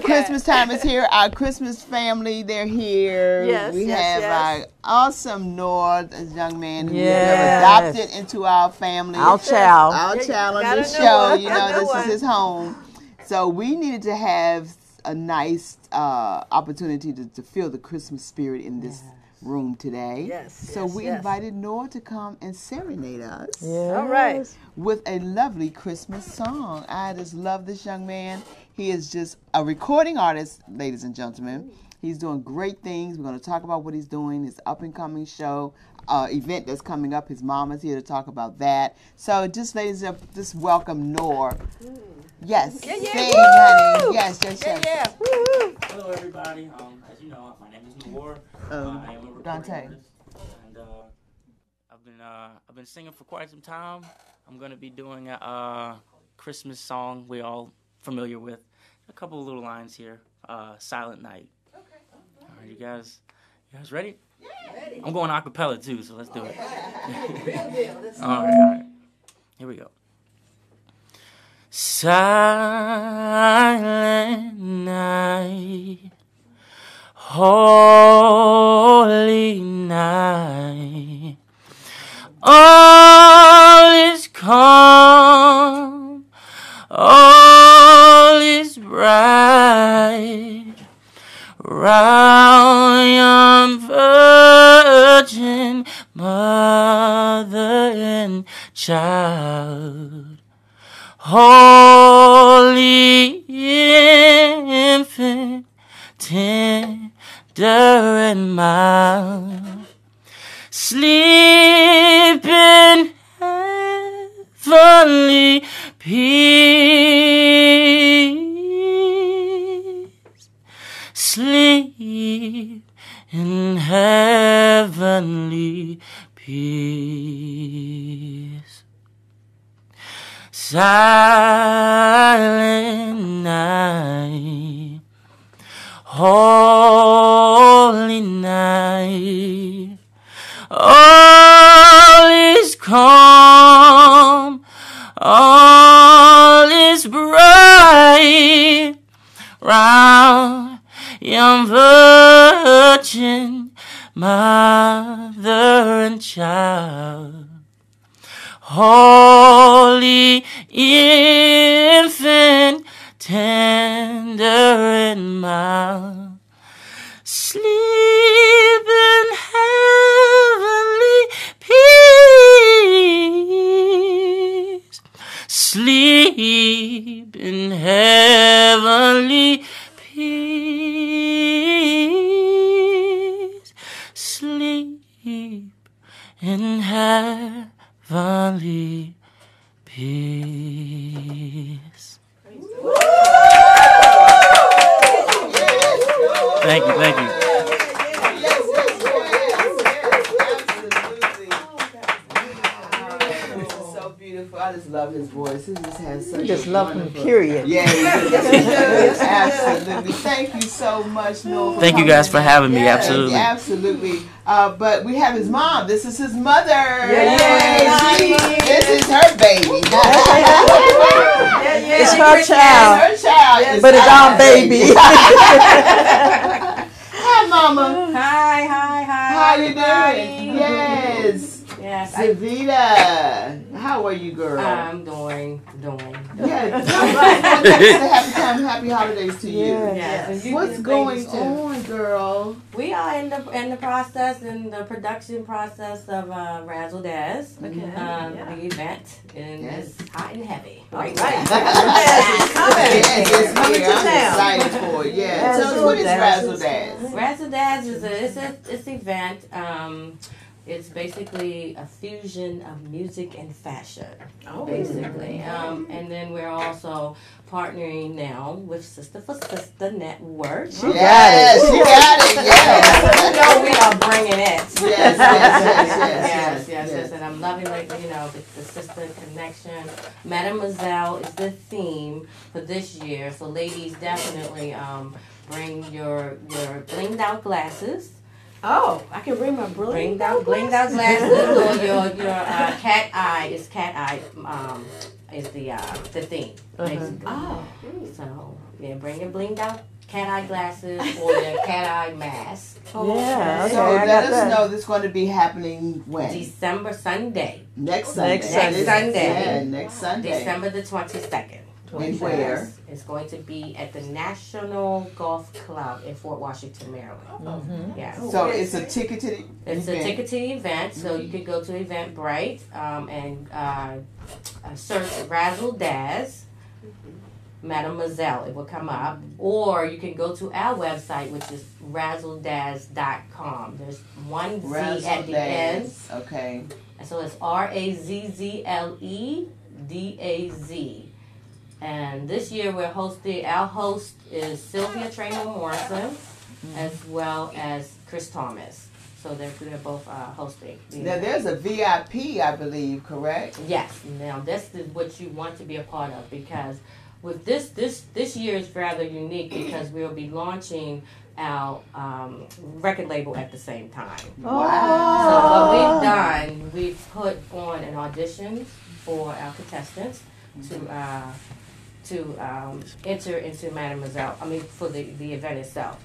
Christmas time is here, our Christmas family, they're here. Yes, we yes, have yes. our awesome North, a young man who we have adopted into our family. Our child. Our Yeah, child on this show. one, You know, this one. is his home. So we needed to have a nice uh, opportunity to, to feel the Christmas spirit in this room today. Yes, So yes, we yes. invited Noah to come and serenade us Yes. All right. with a lovely Christmas song. I just love this young man. He is just a recording artist, ladies and gentlemen. He's doing great things. We're going to talk about what he's doing, his up and coming show, uh, event that's coming up. His mom is here to talk about that. So, just ladies and gentlemen, just welcome Nor. Yes. Yeah, yeah. Sing, honey. Yes, yes, yes. yeah. Woo-hoo. Hello, everybody. Um, as you know, my name is Noor. Um, uh, I am a recording Dante. artist, and uh, I've been uh, I've been singing for quite some time. I'm gonna be doing a uh, Christmas song we all familiar with. A couple of little lines here. Uh, Silent Night. Okay. All right, you guys, you guys ready? Yeah. I'm going acapella too, so let's do it. all right, all right. Here we go. Silent so beautiful. I just love his voice. He just has such You just a love him, period. Yeah, yes, absolutely. Thank you so much, Noah. Thank you guys for having me. Yes, Absolutely. absolutely. Uh, but we have his mom. This is his mother. Yeah. She- this is her baby. It's her child, her child. Yes, but it's our baby. Hi, Mama. Hi, hi, hi. How you doing? Yes. Yes, I, Savita. How are you, girl? I'm doing, doing. yeah. happy time, happy holidays to you. Yeah. Yes. and What's going too. on, girl? We are in the in the process in the production process of uh, Razzle Daz, Okay. um, yeah. the event, and Yes. it's hot and heavy. Right. Yes, Yes, it's Coming to I'm town. excited for it. Yeah. Razzle Tell us what is Razzle Daz? Razzle Daz is a it's a it's an event. Um, it's basically a fusion of music and fashion, Oh. basically. Um, and then we're also partnering now with Sister for Sister Network. She got Yes, it. she got it. Yes. you know we are bringing it. Yes, yes, yes, yes, yes, yes. yes, yes, and I'm loving the you know the, the sister connection. Mademoiselle is the theme for this year, so ladies definitely um, bring your your blinged out glasses. Oh, I can bring my brilliant. Blinged out, blinged out glasses, or your your uh, cat eye is cat eye um, is the uh, the theme. basically. Oh, So yeah, bring your blinged out cat eye glasses or your cat eye mask. Yeah, okay, So I let us that. know this is going to be happening when? December Sunday, next Sunday. Next Sunday. This- Sunday. Yeah, next Sunday. December the twenty second. And where? It's going to be at the National Golf Club in Fort Washington, Maryland. Yeah. So it's a ticket to the It's a event. ticket to the event, so you can go to Eventbrite um, and uh, uh, search Razzle Daz, Mademoiselle. It will come up, or you can go to our website, which is razzledaz.com. There's one Z Razzle at the end, Days. Okay. so it's R A Z Z L E D A Z. And this year we're hosting. Our host is Sylvia Traynor Morrison, as well as Chris Thomas. So they're they're both uh, hosting. Now event. there's a VIP, I believe, correct? Yes. Now this is what you want to be a part of because with this this this year is rather unique because we'll be launching our um, record label at the same time. Wow. So what we've done, we've put on an audition for our contestants to uh, to um, enter into Mademoiselle. I mean, for the, the event itself.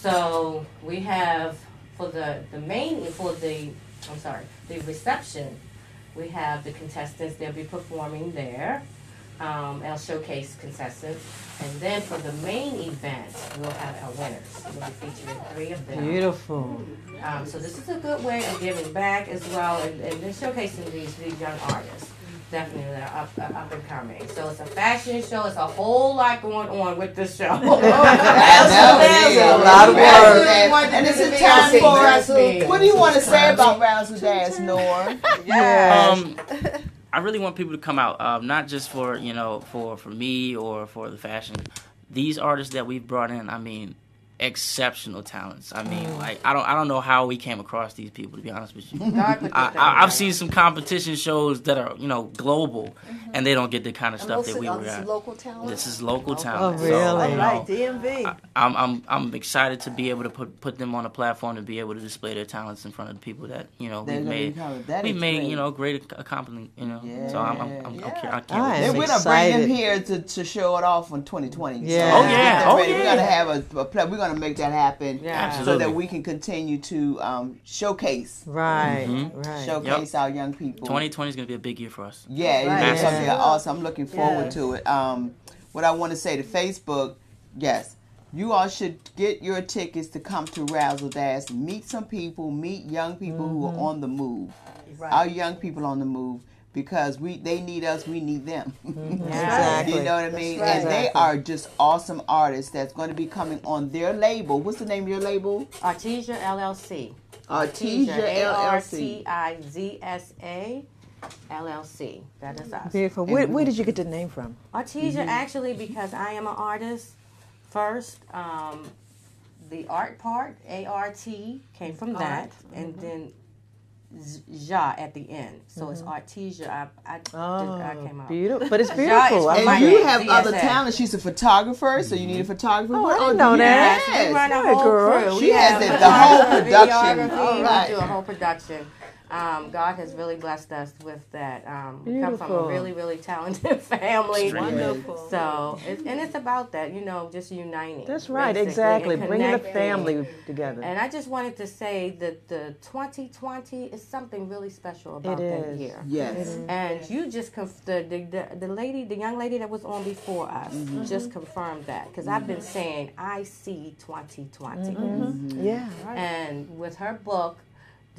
So we have for the the main for the I'm sorry the reception. We have the contestants. They'll be performing there. Um, our showcase contestants, and then for the main event, we'll have our winners. We'll be featuring three of them. Beautiful. Um, so this is a good way of giving back as well and, and showcasing these, these young artists. Definitely that are up, uh, up and coming. So it's a fashion show. It's a whole lot going on with this show. That is a lot of Razzle work. And it's a time for What do you want to say about Razzle Daz, Nora? Um, I really want people to come out, um, not just for you know for for me or for the fashion. These artists that we've brought in, I mean, exceptional talents. I mean, mm. like I don't I don't know how we came across these people to be honest with you. God put this I, thing I, I've seen some competition shows that are you know global, mm-hmm. and they don't get the kind of stuff that we were at. local talent. This is local Oh, talent. So, really? you All know, right, DMV. I'm I'm I'm excited to be able to put put them on a platform to be able to display their talents in front of the people that you know we've gonna be made. That we've made great. you know great ac- accomplishment. You know, so I'm I'm, I'm, I'm, I can't I wait. Then am we're gonna bring them here to, to show it off in 2020. So Yeah. Oh, yeah. Oh, ready. We're gonna have a, a play. We're gonna make that happen. Yeah. So that we can continue to um, showcase Right, Mhm. right. showcase our young people. 2020 is gonna be a big year for us. Yeah, Right. it's something Yeah. awesome. I'm looking forward Yes. to it. Um, what I want to say to Facebook, yes, you all should get your tickets to come to Razzle Daz, meet some people, meet young people who Mm-hmm. are on the move. Right. Our young people on the move because we they need us, we need them. Exactly. Mm-hmm. you know what I mean? right. And they are just awesome artists that's going to be coming on their label. What's the name of your label? Artesia LLC. Artesia LLC. T I Z S A LLC. That is us. Beautiful. Where, where did you get the name from? Artesia mm-hmm. actually because I am an artist first. Um, the art part, A R T, came mm-hmm. from that, and then Z- Ja at the end. So it's mm-hmm. Artesia. I, I, did, I Oh, came out. beautiful. But it's beautiful. is I And like you name, have other ZSA. talent. She's a photographer, so you need a mm-hmm. photographer. Oh, I What- didn't know that. Yes, we run a whole girl. crew. She We has have the- the whole production. videography, All we do a whole production. Um, God has really blessed us with that. Um, we come from a really, really talented family. Extremely. Wonderful. So, it, and it's about that, you know, just uniting. That's right, exactly. Bringing the family together. And I just wanted to say that the 2020 is something really special about It that is. year. Yes. And you just conf- the, the the the lady, the young lady that was on before us, Mm-hmm. just confirmed that because I've been saying I see 2020, Mm-hmm. yeah. and with her book,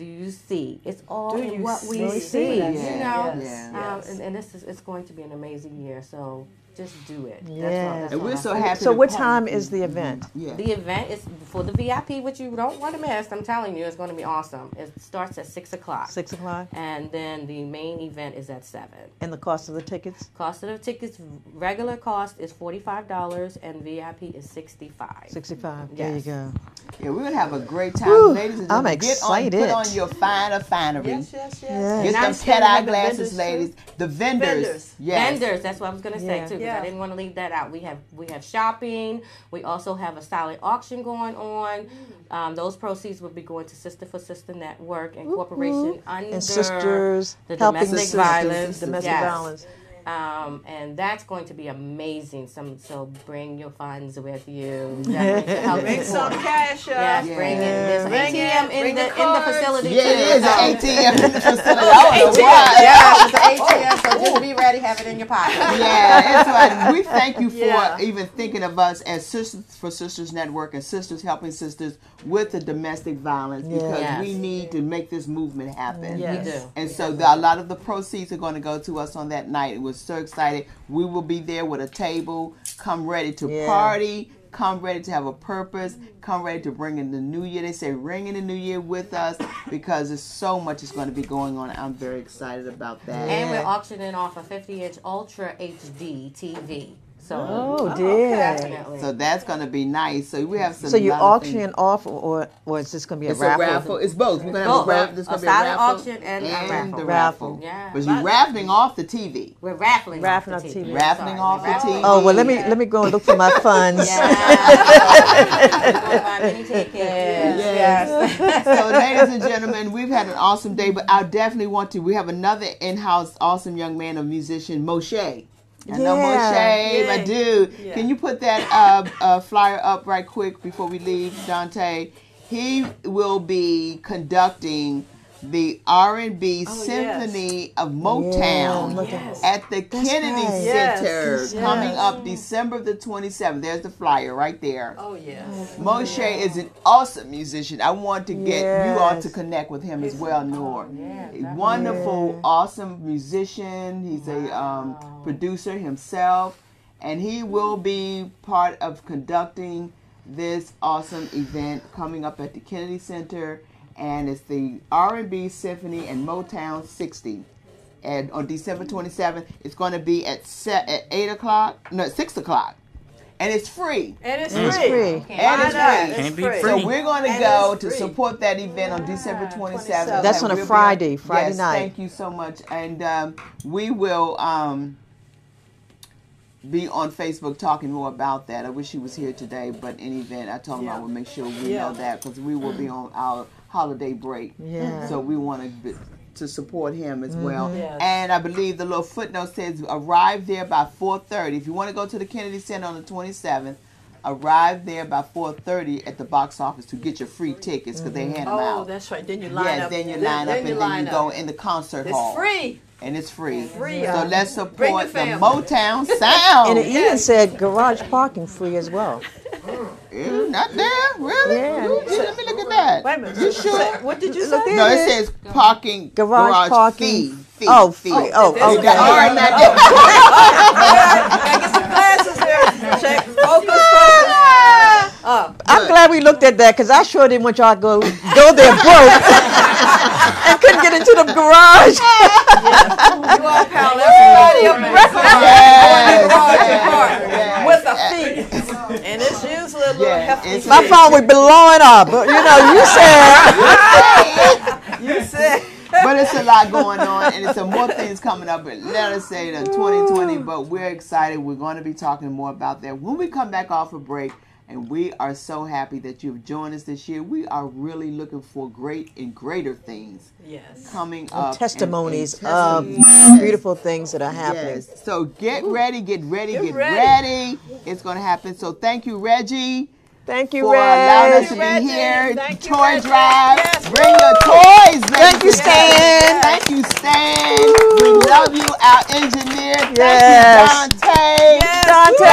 do you see? It's all Do in you what we see? see. Yes. You Yeah. know, Yes. um, and, and this is it's going to be an amazing year. So just do it. That's all- that's And we're so happy. So what time is the mm-hmm. event? Yeah. The event is for the VIP, which you don't want to miss. I'm telling you, it's going to be awesome. It starts at six o'clock, Six o'clock? and then the main event is at seven. And the cost of the tickets? Cost of the tickets, regular cost is forty five dollars, and VIP is sixty five. 65. There you go. Yeah, we're gonna have a great time, ladies and I'm gentlemen. Get on, put on your finer finery. Yes, yes, yes. Yeah. Get some them it's cat eye glasses, vendors, ladies. The vendors. Vendors. Yes. Vendors, that's what I was gonna say too, because Yeah. I didn't want to leave that out. We have we have shopping. We also have a silent auction going on. Um, those proceeds will be going to Sister for Sister Network and Corporation under And sisters the domestic sisters, violence. domestic Yes. violence. Um, and that's going to be amazing. Some so bring your funds with you. Definitely Bring some cash, y'all. Yes, bring it. There's an Bring it, ATM in bring the, the in the facility Yeah, too. it is an ATM in the facility. I don't know why. Yeah, it's an ATM. So just be ready. Have it in your pocket. yeah, that's right. We thank you for Yeah. even thinking of us as Sisters for Sisters Network and Sisters Helping Sisters with the domestic violence because Yes. we need to make this movement happen. Yes. We do. And so the, a lot of the proceeds are going to go to us on that night. We're so excited. We will be there with a table. Come ready to Yeah. party. Come ready to have a purpose. Come ready to bring in the new year. They say ring in the new year with us because there's so much is going to be going on. I'm very excited about that. And we're auctioning off a 50 inch Ultra HD TV. So, Oh, oh dear. definitely. So that's going to be nice. So we have some. So you're lot of things. auctioning off, or, or is this going to be a It's raffle? a raffle. It's both. We're gonna have Both. a raffle. There's A gonna be a silent raffle auction and a raffle. the Raffle. raffle. Yeah. But you're raffling off the TV. We're raffling, Raffling off off the TV. TV. Raffling Sorry, off we're the. TV. Oh well, let me let me go and look for my funds. Yeah. Go mini tickets. Yes. so, ladies and gentlemen, we've had an awesome day, but I definitely want to. We have another in-house awesome young man, a musician, Moshe. I know Yeah. Moshe, my Yay. dude. Yeah. Can you put that uh, uh, flyer up right quick before we leave, Dante? He will be conducting the R&B Oh, Symphony of Motown look at- at the Kennedy right. Center Yes. coming up December the 27th. There's the flyer right there. Oh, yes. Moshe is an awesome musician. I want to get you all to connect with him as well, Noor. yeah, A wonderful, awesome musician. He's a um, producer himself, and he will be part of conducting this awesome event coming up at the Kennedy Center, and it's the R&B Symphony and Motown 60. And on December 27th, it's going to be at set at eight o'clock, no, six o'clock, and it's free. And it's It's free. free. And it's free. It's Can't be free. free. So we're going to And go to support that event on December 27th. That's And on a we'll be Friday, Friday yes, night. Thank you so much. And um, we will um, be on Facebook talking more about that. I wish he was here today, but in event, I told him I would make sure we Yeah. know that because we will be on our holiday break. Yeah. So we want to to support him as mm-hmm. well. Yes. And I believe the little footnote says arrive there by 4:30. If you want to go to the Kennedy Center on the 27th, arrive there by 4:30 at the box office to get your free tickets because they mm-hmm. hand them Oh, out. Oh, that's right. Then you line yeah, up. then you line up and then line you up. go in the concert It's hall. It's free. And it's free. Free, So y'all. let's support the. Motown sound. And it even said garage parking free as well. Yeah, not there, really? Yeah. Ooh, Let me look at that. Wait a minute. You sure? Say- What did you say? Look there. No, it says parking Garage parking. fee. fee Oh, fee. free. Oh, oh There's okay. the- All right, now there- Gotta get some glasses here. Check. Focus, focus. Oh, I'm glad we looked at that because I sure didn't want y'all to go go there broke and couldn't get into the garage. you all pal everybody up in the car. Yes, yes, with a fee. And it's usually a little Yeah, hefty. My phone would be blowing up, but you know, you said You said. but it's a lot going on, and it's some more things coming up. But let us say the 2020. But we're excited. We're going to be talking more about that when we come back off a break. And we are so happy that you've joined us this year. We are really looking for great and greater things Yes. coming up. testimonies and of testimonies. beautiful things that are happening. Yes. So get ready, get ready, Get get, ready. ready. It's going to happen. So thank you, Reggie. Thank you, for allowing us to be here. Thank you, Toy Reggie. drive. Yes. Bring your toys. Thank you, Stan. gentlemen. Thank you, Stan. We love you, our engineer. Thank you, Dante. Yes. Dante.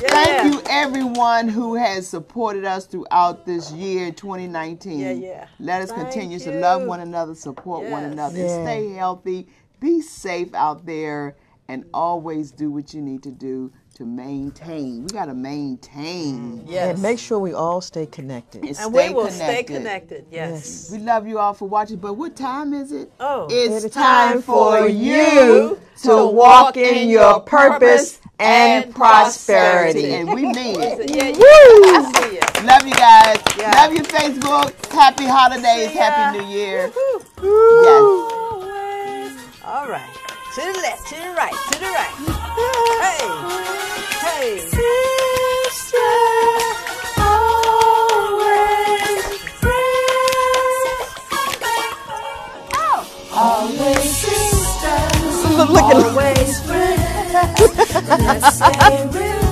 Yeah. Thank you, everyone who has supported us throughout this year, 2019. Yeah, yeah. Let us Thank continue to love one another, support one another, Yeah. stay healthy. Be safe out there, and always do what you need to do to maintain. We got to maintain. Mm. Yes. And make sure we all stay connected. And, and stay we will connected. stay connected. Yes. We love you all for watching, but what time is it? Oh. It's It's time for you to walk in your purpose and prosperity. And we mean it. Yeah, yeah. I see ya. Love you guys. Yeah. Love you, Facebook. Happy holidays. Happy New Year. Yes. All right. To the left, to the right, to the right. Hey, hey. At Always sisters, always friends. Let's stay real